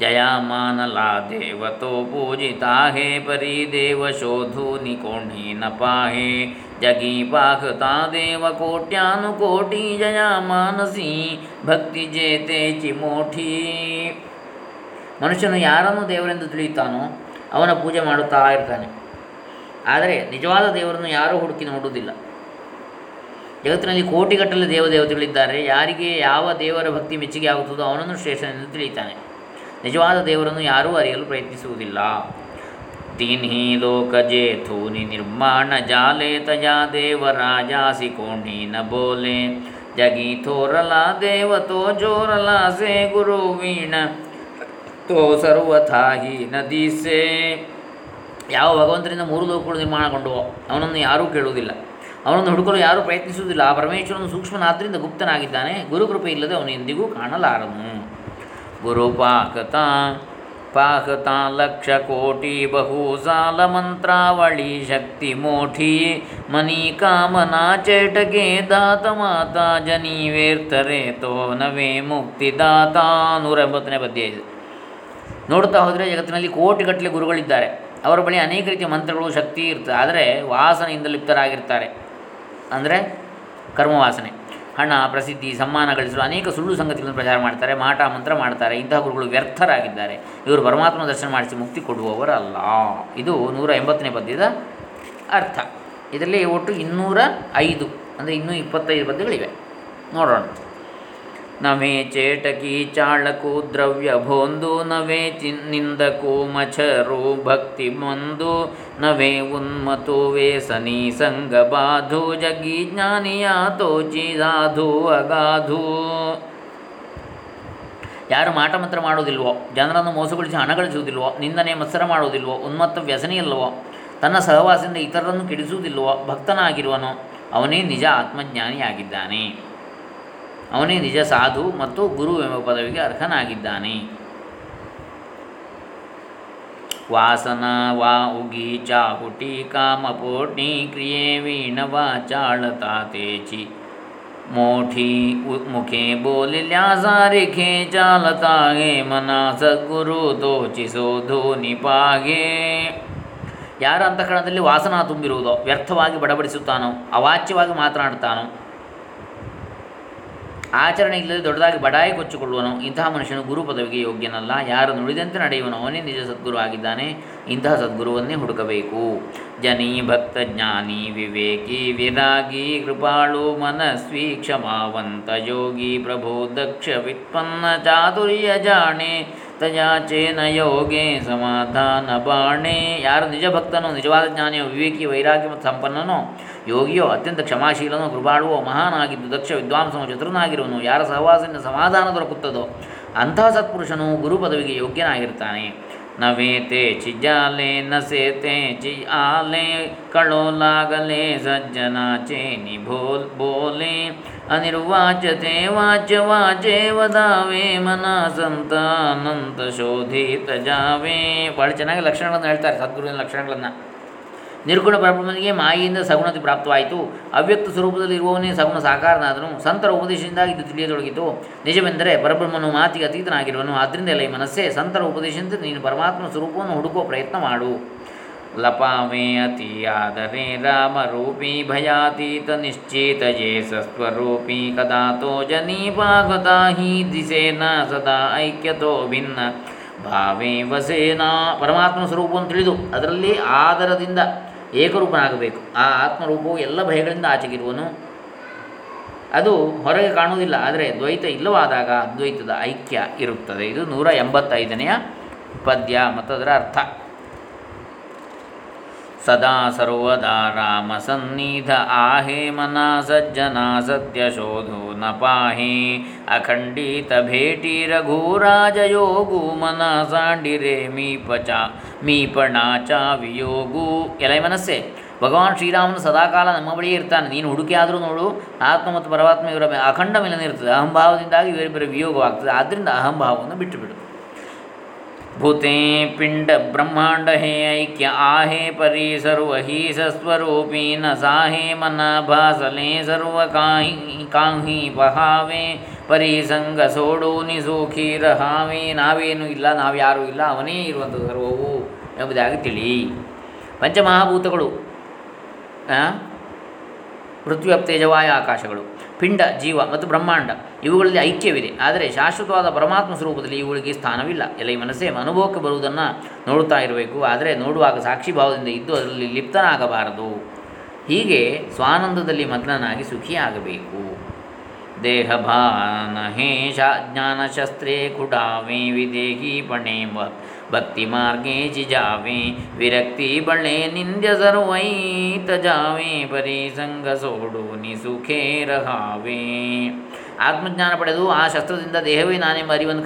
ಜಯಾಮಾನಲಾ ದೇವತೋ ಪೂಜಿತಾ, ಹೇ ಪರಿ ದೇವ ಶೋಧು ನಿಕೋಣಿ ನ ಪಾಹೆ, ಜಗಿ ಪಾಕೃತಾ ದೇವ ಕೋಟ್ಯಾನುಕೋಟಿ ಜಯಾ ಮಾನಸಿ ಭಕ್ತಿ ಜೇತೆ ಚಿಮೋಠಿ ಮನುಷ್ಯನು ಯಾರನ್ನು ದೇವರೆಂದು ತಿಳಿಯುತ್ತಾನೋ ಅವನ ಪೂಜೆ ಮಾಡುತ್ತಾ ಇರ್ತಾನೆ. ಆದರೆ ನಿಜವಾದ ದೇವರನ್ನು ಯಾರೂ ಹುಡುಕಿ ನೋಡುವುದಿಲ್ಲ. ಜಗತ್ತಿನಲ್ಲಿ ಕೋಟಿಗಟ್ಟಲೆ ದೇವದೇವತೆಗಳಿದ್ದಾರೆ. ಯಾರಿಗೆ ಯಾವ ದೇವರ ಭಕ್ತಿ ಮೆಚ್ಚುಗೆ ಆಗುತ್ತದೋ ಅವನನ್ನು ಶ್ರೇಷ್ಠನೆಂದು ತಿಳಿಯುತ್ತಾನೆ. ನಿಜವಾದ ದೇವರನ್ನು ಯಾರೂ ಅರಿಯಲು ಪ್ರಯತ್ನಿಸುವುದಿಲ್ಲ. ತೀನ್ಹಿ ಲೋಕ ಜೇಥೂನಿ ನಿರ್ಮಾಣ ಜಾಲೆ ತಜಾ ದೇವರಾಜಾಸಿ ಕೋಣಿ ನ ಬೋಲೆ ಜಗಿ ಥೋರಲ ದೇವತೋ ಜೋರಲ ಸೇ ಗುರು ವೀಣ ತೋ ಸರ್ವಥಾಹಿ ನದಿಸೆ ಯಾವ ಭಗವಂತನಿಂದ ಮೂರು ಲೋಕಗಳು ನಿರ್ಮಾಣಗೊಂಡವೋ, ಅವನನ್ನು ಯಾರೂ ಕೇಳುವುದಿಲ್ಲ. ಅವನನ್ನು ಹುಡುಕಲು ಯಾರೂ ಪ್ರಯತ್ನಿಸುವುದಿಲ್ಲ. ಆ ಪರಮೇಶ್ವರನು ಸೂಕ್ಷ್ಮನಾದ್ದರಿಂದ ಗುಪ್ತನಾಗಿದ್ದಾನೆ. ಗುರುಕೃಪೆ ಇಲ್ಲದೆ ಅವನು ಎಂದಿಗೂ ಕಾಣಲಾರನು. ಗುರು ಪಾಕತ ಪಾಕತ ಲಕ್ಷ ಕೋಟಿ ಬಹು ಸಾಲ ಮಂತ್ರಾವಳಿ ಶಕ್ತಿ ಮೋಠಿ, ಮನಿ ಕಾಮನಾ ಚೇಟಗೆ ದಾತ ಮಾತಾ, ಜನಿವೇರ್ತರೆ ತೋ ನವೇ ಮುಕ್ತಿದಾತ ನೂರ ಎಂಬತ್ತನೇ ಪದ್ಯ ಇದು ನೋಡ್ತಾ ಹೋದರೆ ಜಗತ್ತಿನಲ್ಲಿ ಕೋಟಿಗಟ್ಟಲೆ ಗುರುಗಳಿದ್ದಾರೆ. ಅವರ ಬಳಿ ಅನೇಕ ರೀತಿಯ ಮಂತ್ರಗಳು, ಶಕ್ತಿ ಇರ್ತದೆ ಆದರೆ ವಾಸನೆಯಿಂದ ಲಿಪ್ತರಾಗಿರ್ತಾರೆ. ಅಂದರೆ ಕರ್ಮವಾಸನೆ. ಹಣ, ಪ್ರಸಿದ್ಧಿ, ಸಮ್ಮಾನ ಗಳಿಸಲು ಅನೇಕ ಸುಳ್ಳು ಸಂಗತಿಗಳನ್ನು ಪ್ರಚಾರ ಮಾಡ್ತಾರೆ, ಮಾಟ, ಮಂತ್ರ ಮಾಡ್ತಾರೆ. ಇಂತಹ ಗುರುಗಳು ವ್ಯರ್ಥರಾಗಿದ್ದಾರೆ. ಇವರು ಪರಮಾತ್ಮ ದರ್ಶನ ಮಾಡಿಸಿ ಮುಕ್ತಿ ಕೊಡುವವರಲ್ಲ. ಇದು ನೂರ ಎಂಬತ್ತನೇ ಪದ್ಯದ ಅರ್ಥ. ಇದರಲ್ಲಿ ಒಟ್ಟು ಇನ್ನೂರ ಐದು, ಅಂದರೆ ಇನ್ನೂ ಇಪ್ಪತ್ತೈದು ಪದ್ಯಗಳಿವೆ. ನೋಡೋಣ. ನವೇ ಚೇಟಕಿ ಚಾಳಕು ದ್ರವ್ಯ ಭೋಂದು ನವೇ ನಿಂದಕು ಮಚರು ಭಕ್ತಿ ಮಂದು ನವೇ ಉನ್ಮತು ಸಂಗ ಬಾಧು ಜಗಿ ಜ್ಞಾನಿಯಾತೋ ಚಿದಾಧು ಅಗಾಧು. ಯಾರು ಮಾಟ ಮಂತ್ರ ಮಾಡುವುದಿಲ್ವೋ, ಜನರನ್ನು ಮೋಸಗೊಳಿಸಿ ಹಣ ಗಳಿಸುವುದಿಲ್ವೋ, ನಿಂದನೆ ಮತ್ಸರ ಮಾಡುವುದಿಲ್ವೋ, ಉನ್ಮತ್ತ ವ್ಯಸನಿಯಲ್ಲವೋ ತನ್ನ ಸಹವಾಸದಿಂದ ಇತರರನ್ನು ಕೆಡಿಸುವುದಿಲ್ವೋ, ಭಕ್ತನಾಗಿರುವನೋ, ಅವನೇ ನಿಜ ಆತ್ಮಜ್ಞಾನಿಯಾಗಿದ್ದಾನೆ. ಅವನೇ ನಿಜ ಸಾಧು ಮತ್ತು ಗುರು ಎಂಬ ಪದವಿಗೆ ಅರ್ಹನಾಗಿದ್ದಾನೆ. ವಾಸನ, ವಾ, ಉಗಿ, ಚಾಹುಟಿ ಕಾಮಪೋಟಿ ಕ್ರಿಯೆ, ವೀಣ ವಾಚಾಳತಾ ತೇಚಿ ಮೋಠಿ ಮುಖೆ ಬೋಲಿಲ್ಯಾ ಸಾರಿಖೆ ಚಾಲತಾ ಹೇ ಮನ ಸದ್ಗುರು ತೋಚಿಸೋ ಧೋನಿ ಪಾಗೆ ಯಾರ ಅಂತಃಕರಣದಲ್ಲಿ ವಾಸನ ತುಂಬಿರುವುದೋ, ವ್ಯರ್ಥವಾಗಿ ಬಡಬಡಿಸುತ್ತಾನೋ, ಅವಾಚ್ಯವಾಗಿ ಮಾತನಾಡ್ತಾನೋ ಆಚರಣೆ ಇಲ್ಲದೆ ದೊಡ್ಡದಾಗಿ ಬಡಾಯಿ ಕೊಚ್ಚಿಕೊಳ್ಳುವನು, ಇಂತಹ ಮನುಷ್ಯನು ಗುರು ಪದವಿಗೆ ಯೋಗ್ಯನಲ್ಲ. ಯಾರು ನುಡಿದಂತೆ ನಡೆಯುವನು, ಅವನೇ ನಿಜ ಸದ್ಗುರು ಆಗಿದ್ದಾನೆ. ಇಂತಹ ಸದ್ಗುರುವನ್ನೇ ಹುಡುಕಬೇಕು. ಜನಿ ಭಕ್ತ ಜ್ಞಾನಿ ವಿವೇಕಿ ವಿರಾಗಿ ಕೃಪಾಳು ಮನಸ್ವಿ ಕ್ಷಮಾವಂತ ಯೋಗಿ ಪ್ರಭೋ ದಕ್ಷ ವಿತ್ಪನ್ನ ಚಾತುರ್ಯ ಜಾಣೆ. ತಯಾಚೇನ ಯೋಗೆ ಸಮಾಧಾನ ಬಾಣೆ. ಯಾರು ನಿಜ ಭಕ್ತನೋ, ನಿಜವಾದ ಜ್ಞಾನಿಯೋ, ವಿವೇಕಿ ವೈರಾಗ್ಯ ಮತ್ತು ಸಂಪನ್ನನೋ ಯೋಗಿಯೋ ಅತ್ಯಂತ ಕ್ಷಮಾಶೀಲನೋ, ಕೃಪಾಳುವೋ, ಮಹಾನಾಗಿದ್ದು, ದಕ್ಷ ವಿದ್ವಾಂಸನೋ, ಚತುರನಾಗಿರುವನು, ಯಾರ ಸಹವಾಸದಿಂದ ಸಮಾಧಾನ ದೊರಕುತ್ತದೋ, ಅಂಥ ಸತ್ಪುರುಷನು ಗುರು ಪದವಿಗೆ ಯೋಗ್ಯನಾಗಿರ್ತಾನೆ. ನವೇತೆ ಚಿಜಾಲೆ ನಸೇತೆ ಚಿ ಆಲೆ, ಕಳೋಲಾಗಲೆ ಸಜ್ಜನ ಚೇನಿ ಭೋಲ್ ಬೋಲೆ ಅನಿರ್ವಾಚತೆ ವಾಚ್ಯ ವಾಚೆ ವದಾವೆ, ಮನ ಸಂತ ಅನಂತ ಶೋಧಿತ ಜಾವೇ. ಭಾಳ ಚೆನ್ನಾಗಿ ಲಕ್ಷಣಗಳನ್ನು ಹೇಳ್ತಾರೆ ಸದ್ಗುರುವಿನ ಲಕ್ಷಣಗಳನ್ನು. ನಿರ್ಗುಣ ಪರಬ್ರಹ್ಮನಿಗೆ ಮಾಯೆಯಿಂದ ಸಗುಣತೆ ಪ್ರಾಪ್ತವಾಯಿತು. ಅವ್ಯಕ್ತ ಸ್ವರೂಪದಲ್ಲಿ ಇರುವವನೇ ಸಗುಣ ಸಾಕಾರನಾದನು. ಸಂತರ ಉಪದೇಶದಿಂದಾಗಿ ಇದು ತಿಳಿಯತೊಡಗಿತು. ನಿಜವೆಂದರೆ ಪರಬ್ರಹ್ಮನು ಮಾತಿಗೆ ಅತೀತನಾಗಿರುವನು. ಆದ್ದರಿಂದ ಈ ಮನಸ್ಸೇ ಸಂತರ ಉಪದೇಶದಿಂದ ನೀನು ಪರಮಾತ್ಮ ಸ್ವರೂಪವನ್ನು ಹುಡುಕುವ ಪ್ರಯತ್ನ ಮಾಡು. ಲಪಾಮೇ ಅತಿಯಾದರೆ ರಾಮರೂಪಿ ಭಯಾತೀತ ನಿಶ್ಚಿತ ಜೇ ಸಸ್ವರೂಪಿ ಕದಾತೋ ಜನೀಪಾಗತಾ ಹಿ ದಿಸೇನ ಸದಾ ಐಕ್ಯತೋ ಭಿನ್ನ ಭಾವೇ ವಸೇನ ಪರಮಾತ್ಮ ಸ್ವರೂಪವನ್ನು ತಿಳಿದು ಅದರಲ್ಲಿ ಆದರದಿಂದ ಏಕರೂಪನಾಗಬೇಕು. ಆ ಆತ್ಮರೂಪವು ಎಲ್ಲ ಭಯಗಳಿಂದ ಆಚೆಗಿರುವನು. ಅದು ಹೊರಗೆ ಕಾಣುವುದಿಲ್ಲ, ಆದರೆ ದ್ವೈತ ಇಲ್ಲವಾದಾಗ ಅದ್ವೈತದ ಐಕ್ಯ ಇರುತ್ತದೆ. ಇದು ನೂರ ಎಂಬತ್ತೈದನೆಯ ಪದ್ಯ ಮತ್ತು ಅದರ ಅರ್ಥ. ಸದಾ ಸರ್ವದಾ ರಾಮ ಸನ್ನಿಧ. ಆಹೇ ಸಜ್ಜನ ಸತ್ಯ ಶೋಧು ನ ಪಾಹೇ. ಅಖಂಡಿತ ಭೇಟಿ ರಘುರಾಜ ಯೋಗು ಮನ ಸಾಂಡಿರೆ ಮೀಪಚ ಮೀಪಣಾಚ ವಿಯೋಗು. ಎಲೈ ಮನಸ್ಸೆ, ಭಗವಾನ್ ಶ್ರೀರಾಮನು ಸದಾಕಾಲ ನಮ್ಮ ಬಳಿ ಇರ್ತಾನೆ. ನೀನು ಹುಡುಕಿ ಆದರೂ ನೋಡು, ಆತ್ಮ ಮತ್ತು ಪರಮಾತ್ಮ ಇವರ ಅಖಂಡ ಮಿಲನ ಇರ್ತದೆ ಅಹಂಭಾವದಿಂದಾಗಿ ಇವರಿಬ್ಬರ ವಿಯೋಗವಾಗ್ತದೆ. ಆದ್ದರಿಂದ ಅಹಂಭಾವವನ್ನು ಬಿಟ್ಟುಬಿಡು. ಭೂತೆ ಪಿಂಡ ಬ್ರಹ್ಮಾಂಡ ಹೇ ಐಕ್ಯ ಆಹೇ ಪರಿ ಸರ್ವ ಹಿ ಸಸ್ವರೂಪೀ ನ ಸಾಹೇ ಮನ ಭಾಸಲೆ ಸರ್ವ ಕಾಹಿ ಕಾಂಹಿ ಬಹಾವೇ ಪರಿ ಸಂಗ ಸೋಡು ನಿ ಸುಖಿ ರಹಾವೆ ನಾವೇನು ಇಲ್ಲ ನಾವ್ಯಾರೂ ಇಲ್ಲ ಅವನೇ ಇರುವಂಥ ಸರ್ವವು ಎಂಬುದಾಗಿ ತಿಳಿ. ಪಂಚಮಹಾಭೂತಗಳು? ಪೃಥ್ವಿ ಅಪ್ತೇಜವಾಯ ಆಕಾಶಗಳು. ಪಿಂಡ, ಜೀವ ಮತ್ತು ಬ್ರಹ್ಮಾಂಡ. ಇವುಗಳಲ್ಲಿ ಐಕ್ಯವಿದೆ. ಆದರೆ ಶಾಶ್ವತವಾದ ಪರಮಾತ್ಮ ಸ್ವರೂಪದಲ್ಲಿ ಇವುಗಳಿಗೆ ಸ್ಥಾನವಿಲ್ಲ. ಎಲ್ಲ ಈ ಮನಸ್ಸೇ ಅನುಭವಕ್ಕೆ ಬರುವುದನ್ನು ನೋಡುತ್ತಾ ಇರಬೇಕು. ಆದರೆ ನೋಡುವಾಗ ಸಾಕ್ಷಿ ಭಾವದಿಂದ ಇದ್ದು ಅದರಲ್ಲಿ ಲಿಪ್ತನಾಗಬಾರದು. ಹೀಗೆ ಸ್ವಾನಂದದಲ್ಲಿ ಮಗ್ನನಾಗಿ ಸುಖಿಯಾಗಬೇಕು. ದೇಹ ಭಾನ ಹೇಷ ಜ್ಞಾನಶಸ್ತ್ರೇ ಕುಡಾವೆ ವಿದೇಹಿ ಪಣೆ ವ- ಭಕ್ತಿ ಮಾರ್ಗೇ ಜಿಜಾವೆ, ವಿರಕ್ತಿ ಬಳೆ ನಿಂದ್ಯ ಸರ್ವೈತ ಪರಿ ಪರಿಸಂಗ ಸೋಡು ನಿ ಸುಖೇ ರಹಾವೆ. ಆತ್ಮಜ್ಞಾನ ಪಡೆದು ಆ ಶಸ್ತ್ರದಿಂದ ದೇಹವೇ ನಾನೆಂಬ ಅರಿವನ್ನು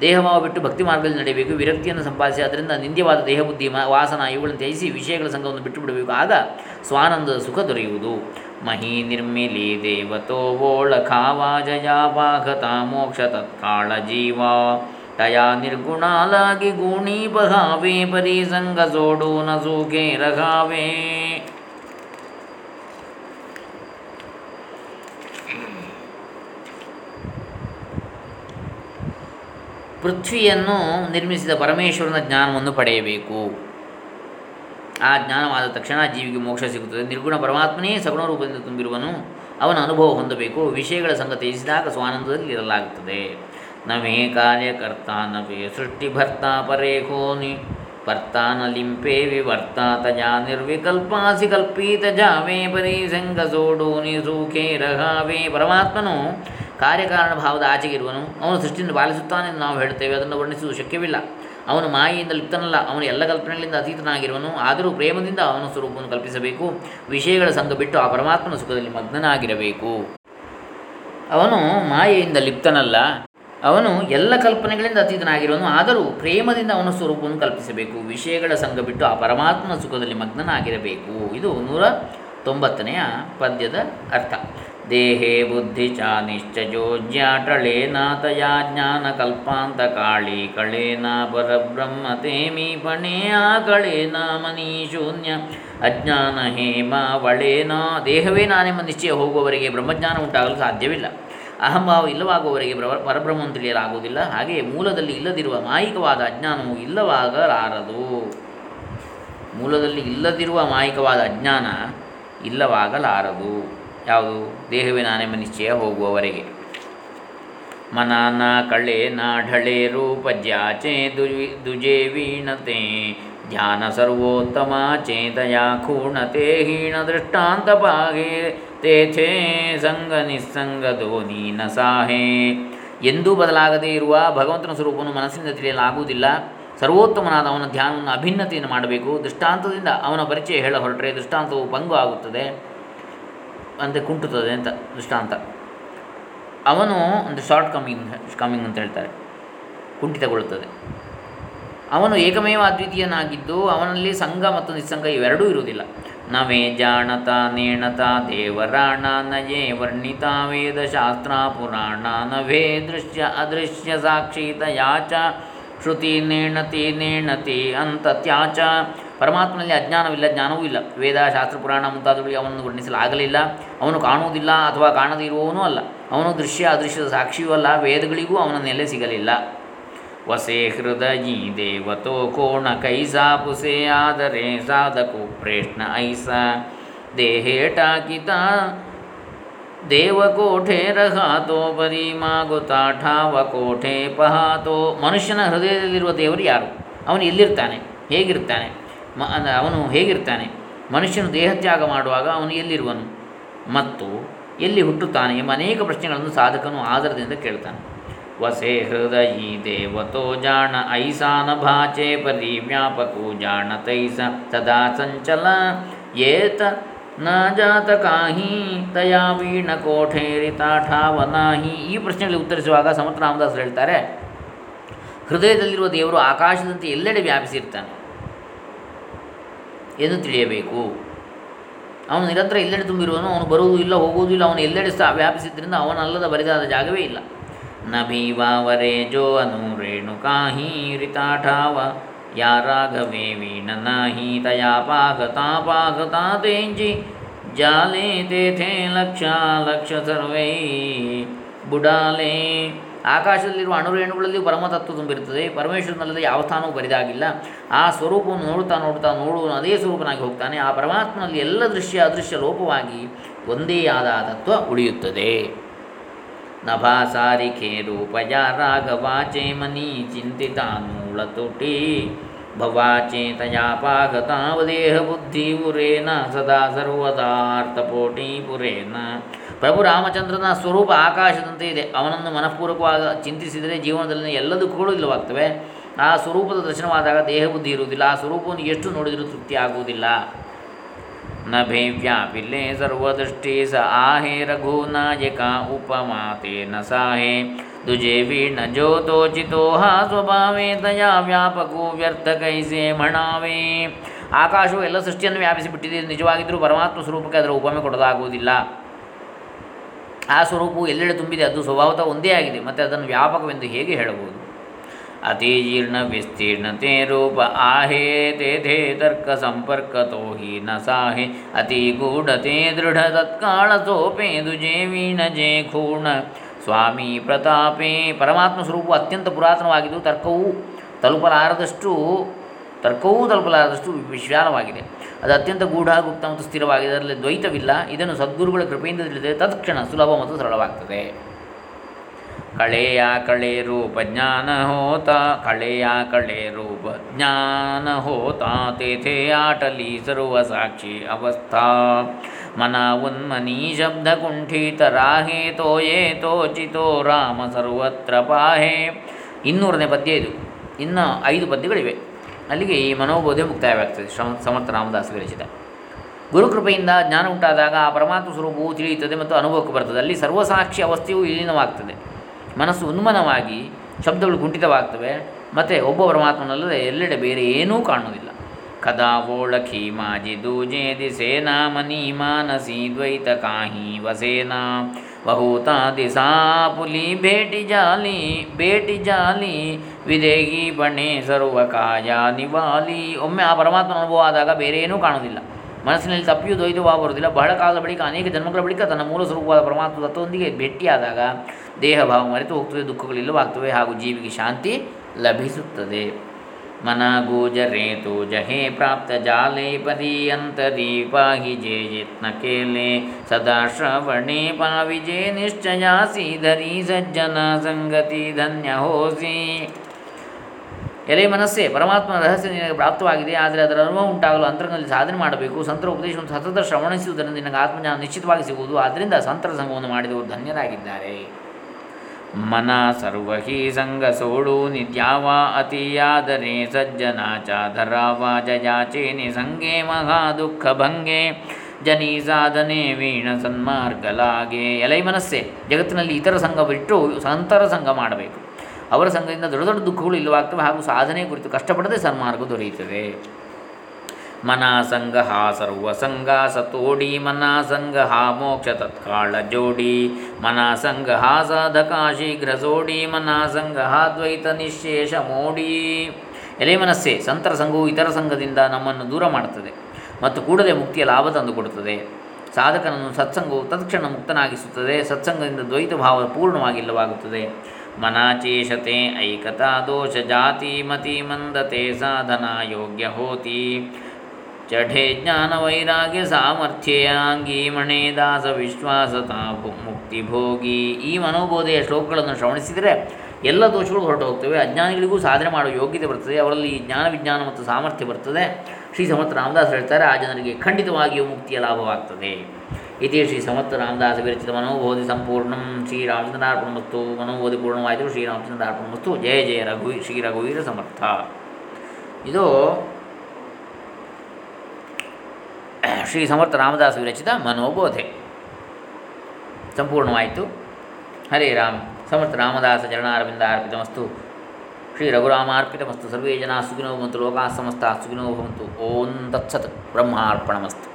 ದೇಹಭಾವ ಬಿಟ್ಟು ಭಕ್ತಿ ಮಾರ್ಗದಲ್ಲಿ ನಡೆಯಬೇಕು, ವಿರಕ್ತಿಯನ್ನು ಸಂಪಾದಿಸಿ, ಅದರಿಂದ ನಿಂದ್ಯವಾದ ದೇಹಬುದ್ಧಿ ವಾಸನ ಇವುಗಳನ್ನು ತ್ಯಜಿಸಿ ವಿಷಯಗಳ ಸಂಘವನ್ನು ಬಿಟ್ಟು ಬಿಡಬೇಕು ಆಗ ಸ್ವಾನಂದದ ಸುಖ ದೊರೆಯುವುದು. ಮಹಿ ನಿರ್ಮಿಲಿ ದೇವತೋ ಓಳಖಾವಾಜಯಾಪಾಘತ ಮೋಕ್ಷ ತತ್ಕಾಳ ಜೀವ. ತಯಾ ನಿರ್ಗುಣಾಲಾಗಿ ಗುಣಿ ಪರಿ ಪರಿಸಂಗ ಸೋಡೋ ನ ಸೂಖೇ ರಘಾವೆ. ಪೃಥ್ವಿಯನ್ನು ನಿರ್ಮಿಸಿದ ಪರಮೇಶ್ವರನ ಜ್ಞಾನವನ್ನು ಪಡೆಯಬೇಕು. ಆ ಜ್ಞಾನವಾದ ತಕ್ಷಣ ಜೀವಿಗೆ ಮೋಕ್ಷ ಸಿಗುತ್ತದೆ. ನಿರ್ಗುಣ ಪರಮಾತ್ಮನೇ ಸಗುಣ ರೂಪದಿಂದ ತುಂಬಿರುವನು ಅವನ ಅನುಭವ ಹೊಂದಬೇಕು. ವಿಷಯಗಳ ಸಂಗತಿ ತ್ಯಜಿಸಿದಾಗ ಸ್ವಾನಂದದಲ್ಲಿ ಇರಲಾಗುತ್ತದೆ. ನಮೇ ಕಾರ್ಯಕರ್ತ ನವೇ ಸೃಷ್ಟಿಭರ್ತ ಪರೇಖೋನಿ ಭರ್ತಾನ ಲಿಂಪೇ ವಿವರ್ತ, ತಜಾ ನಿರ್ವಿಕಲ್ಪಾಸಿ ಪರಿ ಜಾವೇ ಪರಿಸಂಗ ಸೋಡೋನಿ ಸುಖೇ ರಹಾವೇ ಪರಮಾತ್ಮನು ಕಾರ್ಯಕಾರಣ ಭಾವದ ಆಚೆಗೆ ಇರುವನು ಅವನು ಸೃಷ್ಟಿಯನ್ನು ಪಾಲಿಸುತ್ತಾನೆ ಎಂದು ನಾವು ಹೇಳುತ್ತೇವೆ, ಅದನ್ನು ವರ್ಣಿಸುವುದು ಶಕ್ಯವಿಲ್ಲ. ಅವನು ಮಾಯೆಯಿಂದ ಲಿಪ್ತನಲ್ಲ, ಅವನು ಎಲ್ಲ ಕಲ್ಪನೆಗಳಿಂದ ಅತೀತನಾಗಿರುವನು, ಆದರೂ ಪ್ರೇಮದಿಂದ ಅವನ ಸ್ವರೂಪವನ್ನು ಕಲ್ಪಿಸಬೇಕು. ವಿಷಯಗಳ ಸಂಘ ಬಿಟ್ಟು ಆ ಪರಮಾತ್ಮನ ಸುಖದಲ್ಲಿ ಮಗ್ನನಾಗಿರಬೇಕು. ಅವನು ಮಾಯೆಯಿಂದ ಲಿಪ್ತನಲ್ಲ, ಅವನು ಎಲ್ಲ ಕಲ್ಪನೆಗಳಿಂದ ಅತೀತನಾಗಿರುವನು, ಆದರೂ ಪ್ರೇಮದಿಂದ ಅವನ ಸ್ವರೂಪವನ್ನು ಕಲ್ಪಿಸಬೇಕು. ವಿಷಯಗಳ ಸಂಘ ಬಿಟ್ಟು ಆ ಪರಮಾತ್ಮನ ಸುಖದಲ್ಲಿ ಮಗ್ನನಾಗಿರಬೇಕು. ಇದು ನೂರ ತೊಂಬತ್ತನೆಯ ಪದ್ಯದ ಅರ್ಥ. ದೇಹೇ ಬುದ್ಧಿ ಚ ಕಲ್ಪಾಂತ ಕಾಳಿ ಕಳೇನ ಪರಬ್ರಹ್ಮ ತೇಮಿ ಆ ಕಳೇನ ಮನೀಶೂನ್ಯ ಅಜ್ಞಾನ ಹೇಮ ವಳೇನ. ದೇಹವೇ ನಾನೆಂಬ ನಿಶ್ಚಯ ಹೋಗುವವರಿಗೆ ಬ್ರಹ್ಮಜ್ಞಾನ ಉಂಟಾಗಲು ಸಾಧ್ಯವಿಲ್ಲ. ಅಹಂಭಾವ ಇಲ್ಲವಾಗುವವರಿಗೆ ಬ್ರ ಪರಬ್ರಹ್ಮವನ್ನು ತಿಳಿಯಲಾಗುವುದಿಲ್ಲ. ಹಾಗೆ ಮೂಲದಲ್ಲಿ ಇಲ್ಲದಿರುವ ಮಾಯಿಕವಾದ ಅಜ್ಞಾನವು ಇಲ್ಲವಾಗಲಾರದು. ಮೂಲದಲ್ಲಿ ಇಲ್ಲದಿರುವ ಮಾಯಿಕವಾದ ಅಜ್ಞಾನ ಇಲ್ಲವಾಗಲಾರದು. ಯಾವುದು? ದೇಹವೇ ನಾನೆಂಬ ನಿಶ್ಚಯ ಹೋಗುವವರೆಗೆ. ಮನಾನ ಕಳೆ ನಾಢಳೆ ರೂಪ ದುಜಿ, ದುಜೆ ವೀಣತೆ. ಧ್ಯಾನ ಸರ್ವೋತ್ತಮ ಚೇತಯ ಖೂಣತೆ ಹೀಣ ದೃಷ್ಟಾಂತ ಪಾಗೆ ತೇಥೇ ಸಂಗ ನಿಸ್ಸಂಗ ಧೋನಿ ನ ಸಾಹೇ ಎಂದೂ ಬದಲಾಗದೇ ಇರುವ ಭಗವಂತನ ಸ್ವರೂಪವನ್ನು ಮನಸ್ಸಿನಿಂದ ತಿಳಿಯಲಾಗುವುದಿಲ್ಲ ಸರ್ವೋತ್ತಮನಾದ ಅವನ ಧ್ಯಾನವನ್ನು ಅಭಿನ್ನತೆಯನ್ನು ಮಾಡಬೇಕು. ದೃಷ್ಟಾಂತದಿಂದ ಅವನ ಪರಿಚಯ ಹೇಳ ಹೊರಟರೆ ದೃಷ್ಟಾಂತವು ಪಂಗು ಆಗುತ್ತದೆ. ಅಂದರೆ ಕುಂಟುತ್ತದೆ ಅಂತ ದೃಷ್ಟಾಂತ. ಅವನು ಒಂದು ಶಾರ್ಟ್ ಕಮಿಂಗ್ ಕಮಿಂಗ್ ಅಂತ ಹೇಳ್ತಾರೆ. ಕುಂಠಿತಗೊಳ್ಳುತ್ತದೆ. ಅವನು ಏಕಮೇವ ಅದ್ವಿತೀಯನಾಗಿದ್ದು ಅವನಲ್ಲಿ ಸಂಘ ಮತ್ತು ನಿಸ್ಸಂಗ ಇವೆರಡೂ ಇರುವುದಿಲ್ಲ. ನವೇ ಜಾಣತ, ನೇಣತ, ದೇವರಾಣ, ನಯೇ ವರ್ಣಿತ ವೇದಶಾಸ್ತ್ರ ಪುರಾಣ, ನವೇ ದೃಶ್ಯ, ಅದೃಶ್ಯ, ಸಾಕ್ಷಿತ, ಯಾಚ, ಶ್ರುತಿ, ನೇಣತಿ ನೇಣತಿ ಅಂತ ತ್ಯಾಚ ಪರಮಾತ್ಮನಲ್ಲಿ ಅಜ್ಞಾನವಿಲ್ಲ, ಜ್ಞಾನವೂ ಇಲ್ಲ. ವೇದ, ಶಾಸ್ತ್ರ, ಪುರಾಣ ಮುಂತಾದವುಗಳಿಗೆ ಅವನನ್ನು ವರ್ಣಿಸಲಾಗಲಿಲ್ಲ. ಅವನು ಕಾಣುವುದಿಲ್ಲ ಅಥವಾ ಕಾಣದೇ ಇರುವವನೂ ಅಲ್ಲ. ಅವನು ದೃಶ್ಯ, ಅದೃಶ್ಯದ ಸಾಕ್ಷಿಯೂ ಅಲ್ಲ. ವೇದಗಳಿಗೂ ಅವನ ನೆಲೆ ಸಿಗಲಿಲ್ಲ. ವಸೇ ಹೃದಯಿ ದೇವತೋ ಕೋಣ ಕೈಸಾ ಪುಸೆ ಆದರೆ ಸಾಧಕು ಪ್ರೇಷ್ಣ ಐಸ. ದೇಹೇಟಾಕಿತ ದೇವಕೋಠೆ ರಹಾತೋ ಬರೀ ಮಾಗುತಾ ಠಾವ ಕೋಠೆ ಪಹಾತೋ. ಮನುಷ್ಯನ ಹೃದಯದಲ್ಲಿರುವ ದೇವರು ಯಾರು? ಅವನು ಎಲ್ಲಿರ್ತಾನೆ? ಹೇಗಿರ್ತಾನೆ? ಮ ಅವನು ಹೇಗಿರ್ತಾನೆ? ಮನುಷ್ಯನು ದೇಹತ್ಯಾಗ ಮಾಡುವಾಗ ಅವನು ಎಲ್ಲಿರುವನು? ಮತ್ತು ಎಲ್ಲಿ ಹುಟ್ಟುತ್ತಾನೆ ಎಂಬ ಅನೇಕ ಪ್ರಶ್ನೆಗಳನ್ನು ಸಾಧಕನು ಆಧಾರದಿಂದ ಕೇಳ್ತಾನೆ. ವಸೆ ಹೃದಯಿ ದೇವತೋ ಜಾಣ, ಐಸಾನ ಭಾಚೆ ಪರಿ ವ್ಯಾಪಕೋ ಜಾಣ ತೈಸ ಸದಾ ಸಂಚಲ ಏತ ನ ಜಾತ ಕಾಹಿ ತಯಾ ವೀಣ ಕೋಠೇರಿ ತಾಠಾವನಾಹಿ ಈ ಪ್ರಶ್ನೆಗಳಿಗೆ ಉತ್ತರಿಸುವಾಗ ಸಮರ್ಥ ರಾಮದಾಸರು ಹೇಳ್ತಾರೆ, ಹೃದಯದಲ್ಲಿರುವ ದೇವರು ಆಕಾಶದಂತೆ ಎಲ್ಲೆಡೆ ವ್ಯಾಪಿಸಿರ್ತಾನೆ. ಎಂದು ತಿಳಿಯಬೇಕು. ಅವನು ನಿರಂತರ ಎಲ್ಲೆಡೆ ತುಂಬಿರುವನು, ಅವನು ಬರುವುದೂ ಇಲ್ಲ, ಹೋಗುವುದೂ ಇಲ್ಲ, ಅವನು ಎಲ್ಲೆಡೆ ಸಹ ವ್ಯಾಪಿಸಿದ್ದರಿಂದ ಅವನಲ್ಲದ ಬರಿದಾದ ಜಾಗವೇ ಇಲ್ಲ. ನಭೀವಾವರೇ ಭೀವಾವರೆ ಜೋ ಅನು ರೇಣುಕಾಹೀರಿತಾಠಾವ ಯಾ ರಾಘವೇ ವೀಣ ನಾಹಿ ತಯಾ ಪಾಗತಾ ಪಾಗತಾ ತೇಂಜಿ, ಜಾಲೇ ತೇಥೇ ಲಕ್ಷ ಲಕ್ಷ ಸರ್ವೈ ಬುಡಾಲೆ ಆಕಾಶದಲ್ಲಿರುವ ಅಣುರೇಣುಗಳಲ್ಲಿ ಪರಮತತ್ವ ತುಂಬಿರುತ್ತದೆ. ಪರಮೇಶ್ವರನಲ್ಲದೆ ಯಾವ ಸ್ಥಾನವೂ ಬರಿದಾಗಿಲ್ಲ. ಆ ಸ್ವರೂಪವನ್ನು ನೋಡುತ್ತಾ ನೋಡುತ್ತಾ ನೋಡುವನು ಅದೇ ಸ್ವರೂಪನಾಗಿ ಹೋಗ್ತಾನೆ. ಆ ಪರಮಾತ್ಮನಲ್ಲಿ ಎಲ್ಲ ದೃಶ್ಯ ಅದೃಶ್ಯ ಲೋಪವಾಗಿ ಒಂದೇ ಆದ ತತ್ವ ಉಳಿಯುತ್ತದೆ. ನಭಾಸಾರಿಕೆ ರೂಪಯ ರಾಘವಾಚೆ ಮನಿ ಚಿಂತಿತಾನೂಳತುಟಿ ಭವಾಚೇತಯಾಪಾಗತಾವದೇಹ ಬುದ್ಧಿ ಪುರೇನ ಸದಾ ಸರ್ವದಾರ್ಥಪೋಟಿ ಪುರೇನ. ಪ್ರಭು ರಾಮಚಂದ್ರನ ಸ್ವರೂಪ ಆಕಾಶದಂತೆ ಇದೆ. ಅವನನ್ನು ಮನಃಪೂರ್ವಕವಾಗಿ ಚಿಂತಿಸಿದರೆ ಜೀವನದಲ್ಲಿ ಎಲ್ಲ ದುಃಖಗಳು ಇಲ್ಲವಾಗ್ತವೆ. ಆ ಸ್ವರೂಪದ ದರ್ಶನವಾದಾಗ ದೇಹ ಬುದ್ಧಿ ಇರುವುದಿಲ್ಲ. ಆ ಸ್ವರೂಪವನ್ನು ಎಷ್ಟು ನೋಡಿದರೂ ತೃಪ್ತಿ ಆಗುವುದಿಲ್ಲ. ನ ಭೇವ್ಯಾಪಿಲೆ ಸರ್ವದೃಷ್ಟಿ ಸ ಆಹೆ ರಘುನಾಯಕ ಉಪಮಾತೆ ನ ಸಾಹೇ. ದುಜೆ ವೀಣ ಜ್ಯೋತೋಚಿತೋ ಹಾ ಸ್ವಭಾವೇ ತಯಾ ವ್ಯಾಪಕೋ ವ್ಯರ್ಥ ಕೈಸೆ ಮಣಾವೇ. ಆಕಾಶವು ಎಲ್ಲ ಸೃಷ್ಟಿಯನ್ನು ವ್ಯಾಪಿಸಿಬಿಟ್ಟಿದೆ. ನಿಜವಾಗಿದ್ದರೂ ಪರಮಾತ್ಮ ಸ್ವರೂಪಕ್ಕೆ ಅದರ ಉಪಮೆ ಕೊಡಲಾಗುವುದಿಲ್ಲ. ಆ ಸ್ವರೂಪವು ಎಲ್ಲೆಡೆ ತುಂಬಿದೆ, ಅದು ಸ್ವಭಾವತ ಒಂದೇ ಆಗಿದೆ. ಮತ್ತು ಅದನ್ನು ವ್ಯಾಪಕವೆಂದು ಹೇಗೆ ಹೇಳಬಹುದು? ಅತಿಜೀರ್ಣ ವಿಸ್ತೀರ್ಣತೆ ರೂಪ ಆಹೇ ತೇ ತರ್ಕ ಸಂಪರ್ಕ ತೋಹಿ ನ ಸಾಹೆ. ಅತಿ ಗೂಢತೆ ದೃಢ ತತ್ಕಾಳ ಸೋಪೆ ಜೇ ವೀಣ ಜೇ ಖೂಣ. ಸ್ವಾಮಿ ಪ್ರತಾಪೇ, ಪರಮಾತ್ಮ ಸ್ವರೂಪವು ಅತ್ಯಂತ ಪುರಾತನವಾಗಿದ್ದು, ತರ್ಕವು ತಲುಪಲಾರದಷ್ಟು ತರ್ಕವೂ ತಲುಪಲಾರದಷ್ಟು ವಿಶಾಲವಾಗಿದೆ. ಅದು ಅತ್ಯಂತ ಗೂಢ ಗುಪ್ತ ಮತ್ತು ಸ್ಥಿರವಾಗಿದೆ. ಅದರಲ್ಲಿ ದ್ವೈತವಿಲ್ಲ. ಇದನ್ನು ಸದ್ಗುರುಗಳ ಕೃಪೆಯಿಂದ ತಿಳಿದರೆ ತತ್ಕ್ಷಣ ಸುಲಭ ಮತ್ತು ಸರಳವಾಗ್ತದೆ. ಕಳೆಯ ಕಳೆ ರೂಪ ಜ್ಞಾನ ಹೋತ, ಕಳೆಯ ಕಳೆ ರೂಪ ಜ್ಞಾನ ಹೋತ, ತೇಥೆ ಆಟಲಿ ಸರ್ವ ಸಾಕ್ಷಿ ಅವಸ್ಥಾ. ಮನ ಉನ್ಮನಿ ಶಬ್ದ ಕುಂಠಿತ, ರಾಹೇ ತೋಯೇ ತೋಚಿತೋ ರಾಮ ಸರ್ವತ್ರ ಪಾಹೆ. ಇನ್ನೂರನೇ ಪದ್ಯ ಇದು. ಇನ್ನು ಐದು ಪದ್ಯಗಳಿವೆ. ಅಲ್ಲಿಗೆ ಈ ಮನೋಬೋಧೆ ಮುಕ್ತಾಯವಾಗ್ತದೆ. ಶ್ರಮ, ಸಮರ್ಥ ರಾಮದಾಸ ವಿರಚಿತ ಗುರುಕೃಪೆಯಿಂದ ಜ್ಞಾನ ಉಂಟಾದಾಗ ಆ ಪರಮಾತ್ಮ ಸ್ವರೂಪವು ತಿಳಿಯುತ್ತದೆ ಮತ್ತು ಅನುಭವಕ್ಕೆ ಬರ್ತದೆ ಅಲ್ಲಿ ಸರ್ವಸಾಕ್ಷಿ ಅವಸ್ಥೆಯು ವಿಲೀನವಾಗ್ತದೆ. ಮನಸ್ಸು ಉನ್ಮನವಾಗಿ ಶಬ್ದಗಳು ಕುಂಠಿತವಾಗ್ತವೆ. ಮತ್ತು ಒಬ್ಬ ಪರಮಾತ್ಮನಲ್ಲದೆ ಎಲ್ಲೆಡೆ ಬೇರೆ ಏನೂ ಕಾಣುವುದಿಲ್ಲ. ಕದಾ ಓಳಖಿ ಮಾಜಿ ದೂಜೇದಿ ದಿಸೇನಾ ಮನಿ ಮಾನಸಿ ದ್ವೈತ ಕಾಹಿ ವಸೇನಾ ಬಹುತಾ ದಿಸಾ ಪುಲಿ ಭೇಟಿ ಜಾಲಿ ಭೇಟಿ ಜಾಲಿ, ವಿದೇಹಿ ಬಣ್ಣೆ ಸರ್ವಕಾಯ ನಿವಾಲಿ. ಒಮ್ಮೆ ಆ ಪರಮಾತ್ಮನ ಅನುಭವ ಆದಾಗ ಬೇರೆ ಏನೂ ಕಾಣುವುದಿಲ್ಲ. ಮನಸ್ಸಿನಲ್ಲಿ ತಪ್ಪಿಯೂ ದ್ವೈತವಾಗಿ ಬರುವುದಿಲ್ಲ ಬಹಳ ಕಾಲದ ಬಳಿಕ, ಅನೇಕ ಜನ್ಮಗಳ ಬಳಿಕ ತನ್ನ ಮೂಲ ಸ್ವರೂಪವಾದ ಪರಮಾತ್ಮ ತತ್ವದೊಂದಿಗೆ ಭೇಟಿಯಾದಾಗ ದೇಹ ಭಾವ ಮರೆತು ಹೋಗ್ತದೆ ದುಃಖಗಳಿಲ್ಲವಾಗ್ತವೆ ಹಾಗೂ ಜೀವಿಗೆ ಶಾಂತಿ ಲಭಿಸುತ್ತದೆ. ಮನ ಗೋಜರೆ ತೋ ಜಹೇ ಪ್ರಾಪ್ತ ಜಾಲೆ ಪರ್ಯಂತರಿ ಪಾಹಿ ಜೇ ಯತ್ನ ಕೇಲೆ ಸದಾ ಶ್ರವಣೆ ಪಾವಿಜೆ ನಿಶ್ಚಯಾಸಿ ಧರಿ ಸಜ್ಜನ ಸಂಗತಿ ಧನ್ಯ ಹೋಸಿ. ಎಲೆ ಮನಸ್ಸೇ ಪರಮಾತ್ಮನ ರಹಸ್ಯ ನಿನಗೆ ಪ್ರಾಪ್ತವಾಗಿದೆ, ಆದರೆ ಅದರ ಅನುಭವ ಉಂಟಾಗಲು ಅಂತರಂಗದಲ್ಲಿ ಸಾಧನೆ ಮಾಡಬೇಕು. ಸಂತರ ಉಪದೇಶವನ್ನು ಸತತ ಶ್ರವಣಿಸುವುದರಿಂದ ನಿನಗೆ ಆತ್ಮಜ್ಞಾನ ನಿಶ್ಚಿತವಾಗಿ ಸಿಗುವುದು. ಆದ್ದರಿಂದ ಸಂತರ ಸಂಘವನ್ನು ಮಾಡಿದವರು ಧನ್ಯರಾಗಿದ್ದಾರೆ. ಮನ ಸರ್ವಹಿ ಸಂಗ ಸೋಡು ನಿತ್ಯಾವ ಅತಿಯಾದರೆ ಸಜ್ಜನಾಚಾಧರಾವ ಜಯಾಚೆ ನಿಸಂಗೆ ಮಹಾ ದುಃಖ ಭಂಗೆ. ಜನಿ ಸಾಧನೆ ವೀಣ ಸನ್ಮಾರ್ಗಲಾಗೆ. ಎಲೈ ಮನಸ್ಸೇ, ಜಗತ್ತಿನಲ್ಲಿ ಇತರ ಸಂಘ ಬಿಟ್ಟು ಸಂತರ ಸಂಘ ಮಾಡಬೇಕು. ಅವರ ಸಂಘದಿಂದ ದೊಡ್ಡ ದೊಡ್ಡ ದುಃಖಗಳು ಇಲ್ಲವಾಗ್ತವೆ ಹಾಗೂ ಸಾಧನೆ ಕುರಿತು ಕಷ್ಟಪಡದೆ ಸನ್ಮಾರ್ಗ ದೊರೆಯುತ್ತದೆ. ಮನ ಹಾ ಸರ್ವಸಂಗ ಸತೋಡಿ ಮನಾಸಂಗ ಹಾ ಮೋಕ್ಷ ತತ್ಕಾಳ ಜೋಡಿ ಮನಾಸಂಗ ಹಾ ಸಾಧಕ ಶೀಘ್ರ ಸೋಡಿ ಮನಾಸಂಗ ಹಾ ದ್ವೈತ ನಿಶೇಷ ಮೋಡಿ ಎಲೆ ಮನಸ್ಸೇ ಸಂತರ ಸಂಘವು ಇತರ ಸಂಘದಿಂದ ನಮ್ಮನ್ನು ದೂರ ಮಾಡುತ್ತದೆ ಮತ್ತು ಕೂಡಲೇ ಮುಕ್ತಿಯ ಲಾಭ ತಂದುಕೊಡುತ್ತದೆ. ಸಾಧಕನನ್ನು ಸತ್ಸಂಗವು ತತ್ಕ್ಷಣ ಮುಕ್ತನಾಗಿಸುತ್ತದೆ, ಸತ್ಸಂಗದಿಂದ ದ್ವೈತ ಭಾವ ಪೂರ್ಣವಾಗಿ ಇಲ್ಲವಾಗುತ್ತದೆ. ಮನಾಚೇಷತೆ ಐಕತಾ ದೋಷ ಜಾತಿ ಮತಿ ಮಂದತೆ ಸಾಧನಾ ಯೋಗ್ಯ ಹೋತಿ. ಚಢೆ ಜ್ಞಾನ ವೈರಾಗ್ಯ ಸಾಮರ್ಥ್ಯಾಂಗಿ ಮಣೆ ದಾಸ ತಾಪು ಮುಕ್ತಿ ಭೋಗಿ. ಈ ಮನೋಬೋಧೆಯ ಶ್ಲೋಕಗಳನ್ನು ಶ್ರವಣಿಸಿದರೆ ಎಲ್ಲ ದೋಷಗಳು ಹೊರಟು ಹೋಗ್ತವೆ ಅಜ್ಞಾನಿಗಳಿಗೂ ಸಾಧನೆ ಮಾಡುವ ಯೋಗ್ಯತೆ ಬರ್ತದೆ. ಅವರಲ್ಲಿ ಜ್ಞಾನ ವಿಜ್ಞಾನ ಮತ್ತು ಸಾಮರ್ಥ್ಯ ಬರ್ತದೆ. ಶ್ರೀ ಸಮರ್ಥ ರಾಮದಾಸ್ ಹೇಳ್ತಾರೆ, ಆ ಜನರಿಗೆ ಖಂಡಿತವಾಗಿಯೂ ಮುಕ್ತಿಯ ಲಾಭವಾಗ್ತದೆ. ಇದೇ ಶ್ರೀ ಸಮರ್ಥ ರಾಮದಾಸ ವಿರಚಿತ ಮನೋಬೋಧಿ ಸಂಪೂರ್ಣ. ಶ್ರೀ ರಾಮಚಂದ್ರಾರ್ಪಣಮಸ್ತು ಮನೋಬೋಧಿ ಪೂರ್ಣವಾಯಿತು. ಶ್ರೀ ರಾಮಚಂದ್ರಾರ್ಪಣಮಸ್ತು ಜಯ ಜಯ ರಘು ಶ್ರೀ ರಘುವೀರ ಸಮರ್ಥ. ಇದು ಶ್ರೀ ಸಮರ್ಥ ರಾಮದಾಸ ವಿರಚಿತ ಮನೋಬೋಧೆ. ಸಂಪೂರ್ಣವಾಯಿತು. ಹರೇ ರಾಮ. ಸಮರ್ಥ ರಾಮದಾಸ ಚರಣಾರವಿಂದ ಅರ್ಪಿತಮಸ್ತು ಶ್ರೀ ರಘುರಾಮಾರ್ಪಿತಮಸ್ತು ಸರ್ವೇ ಜನ ಸುಖಿನೋ ಭವಂತು. ಲೋಕಾಃ ಸಮಸ್ತ ಸುಖಿನೋ ಭವಂತು. ಓಂ ತತ್ಸತ್. ಬ್ರಹ್ಮಾರ್ಪಣಮಸ್ತು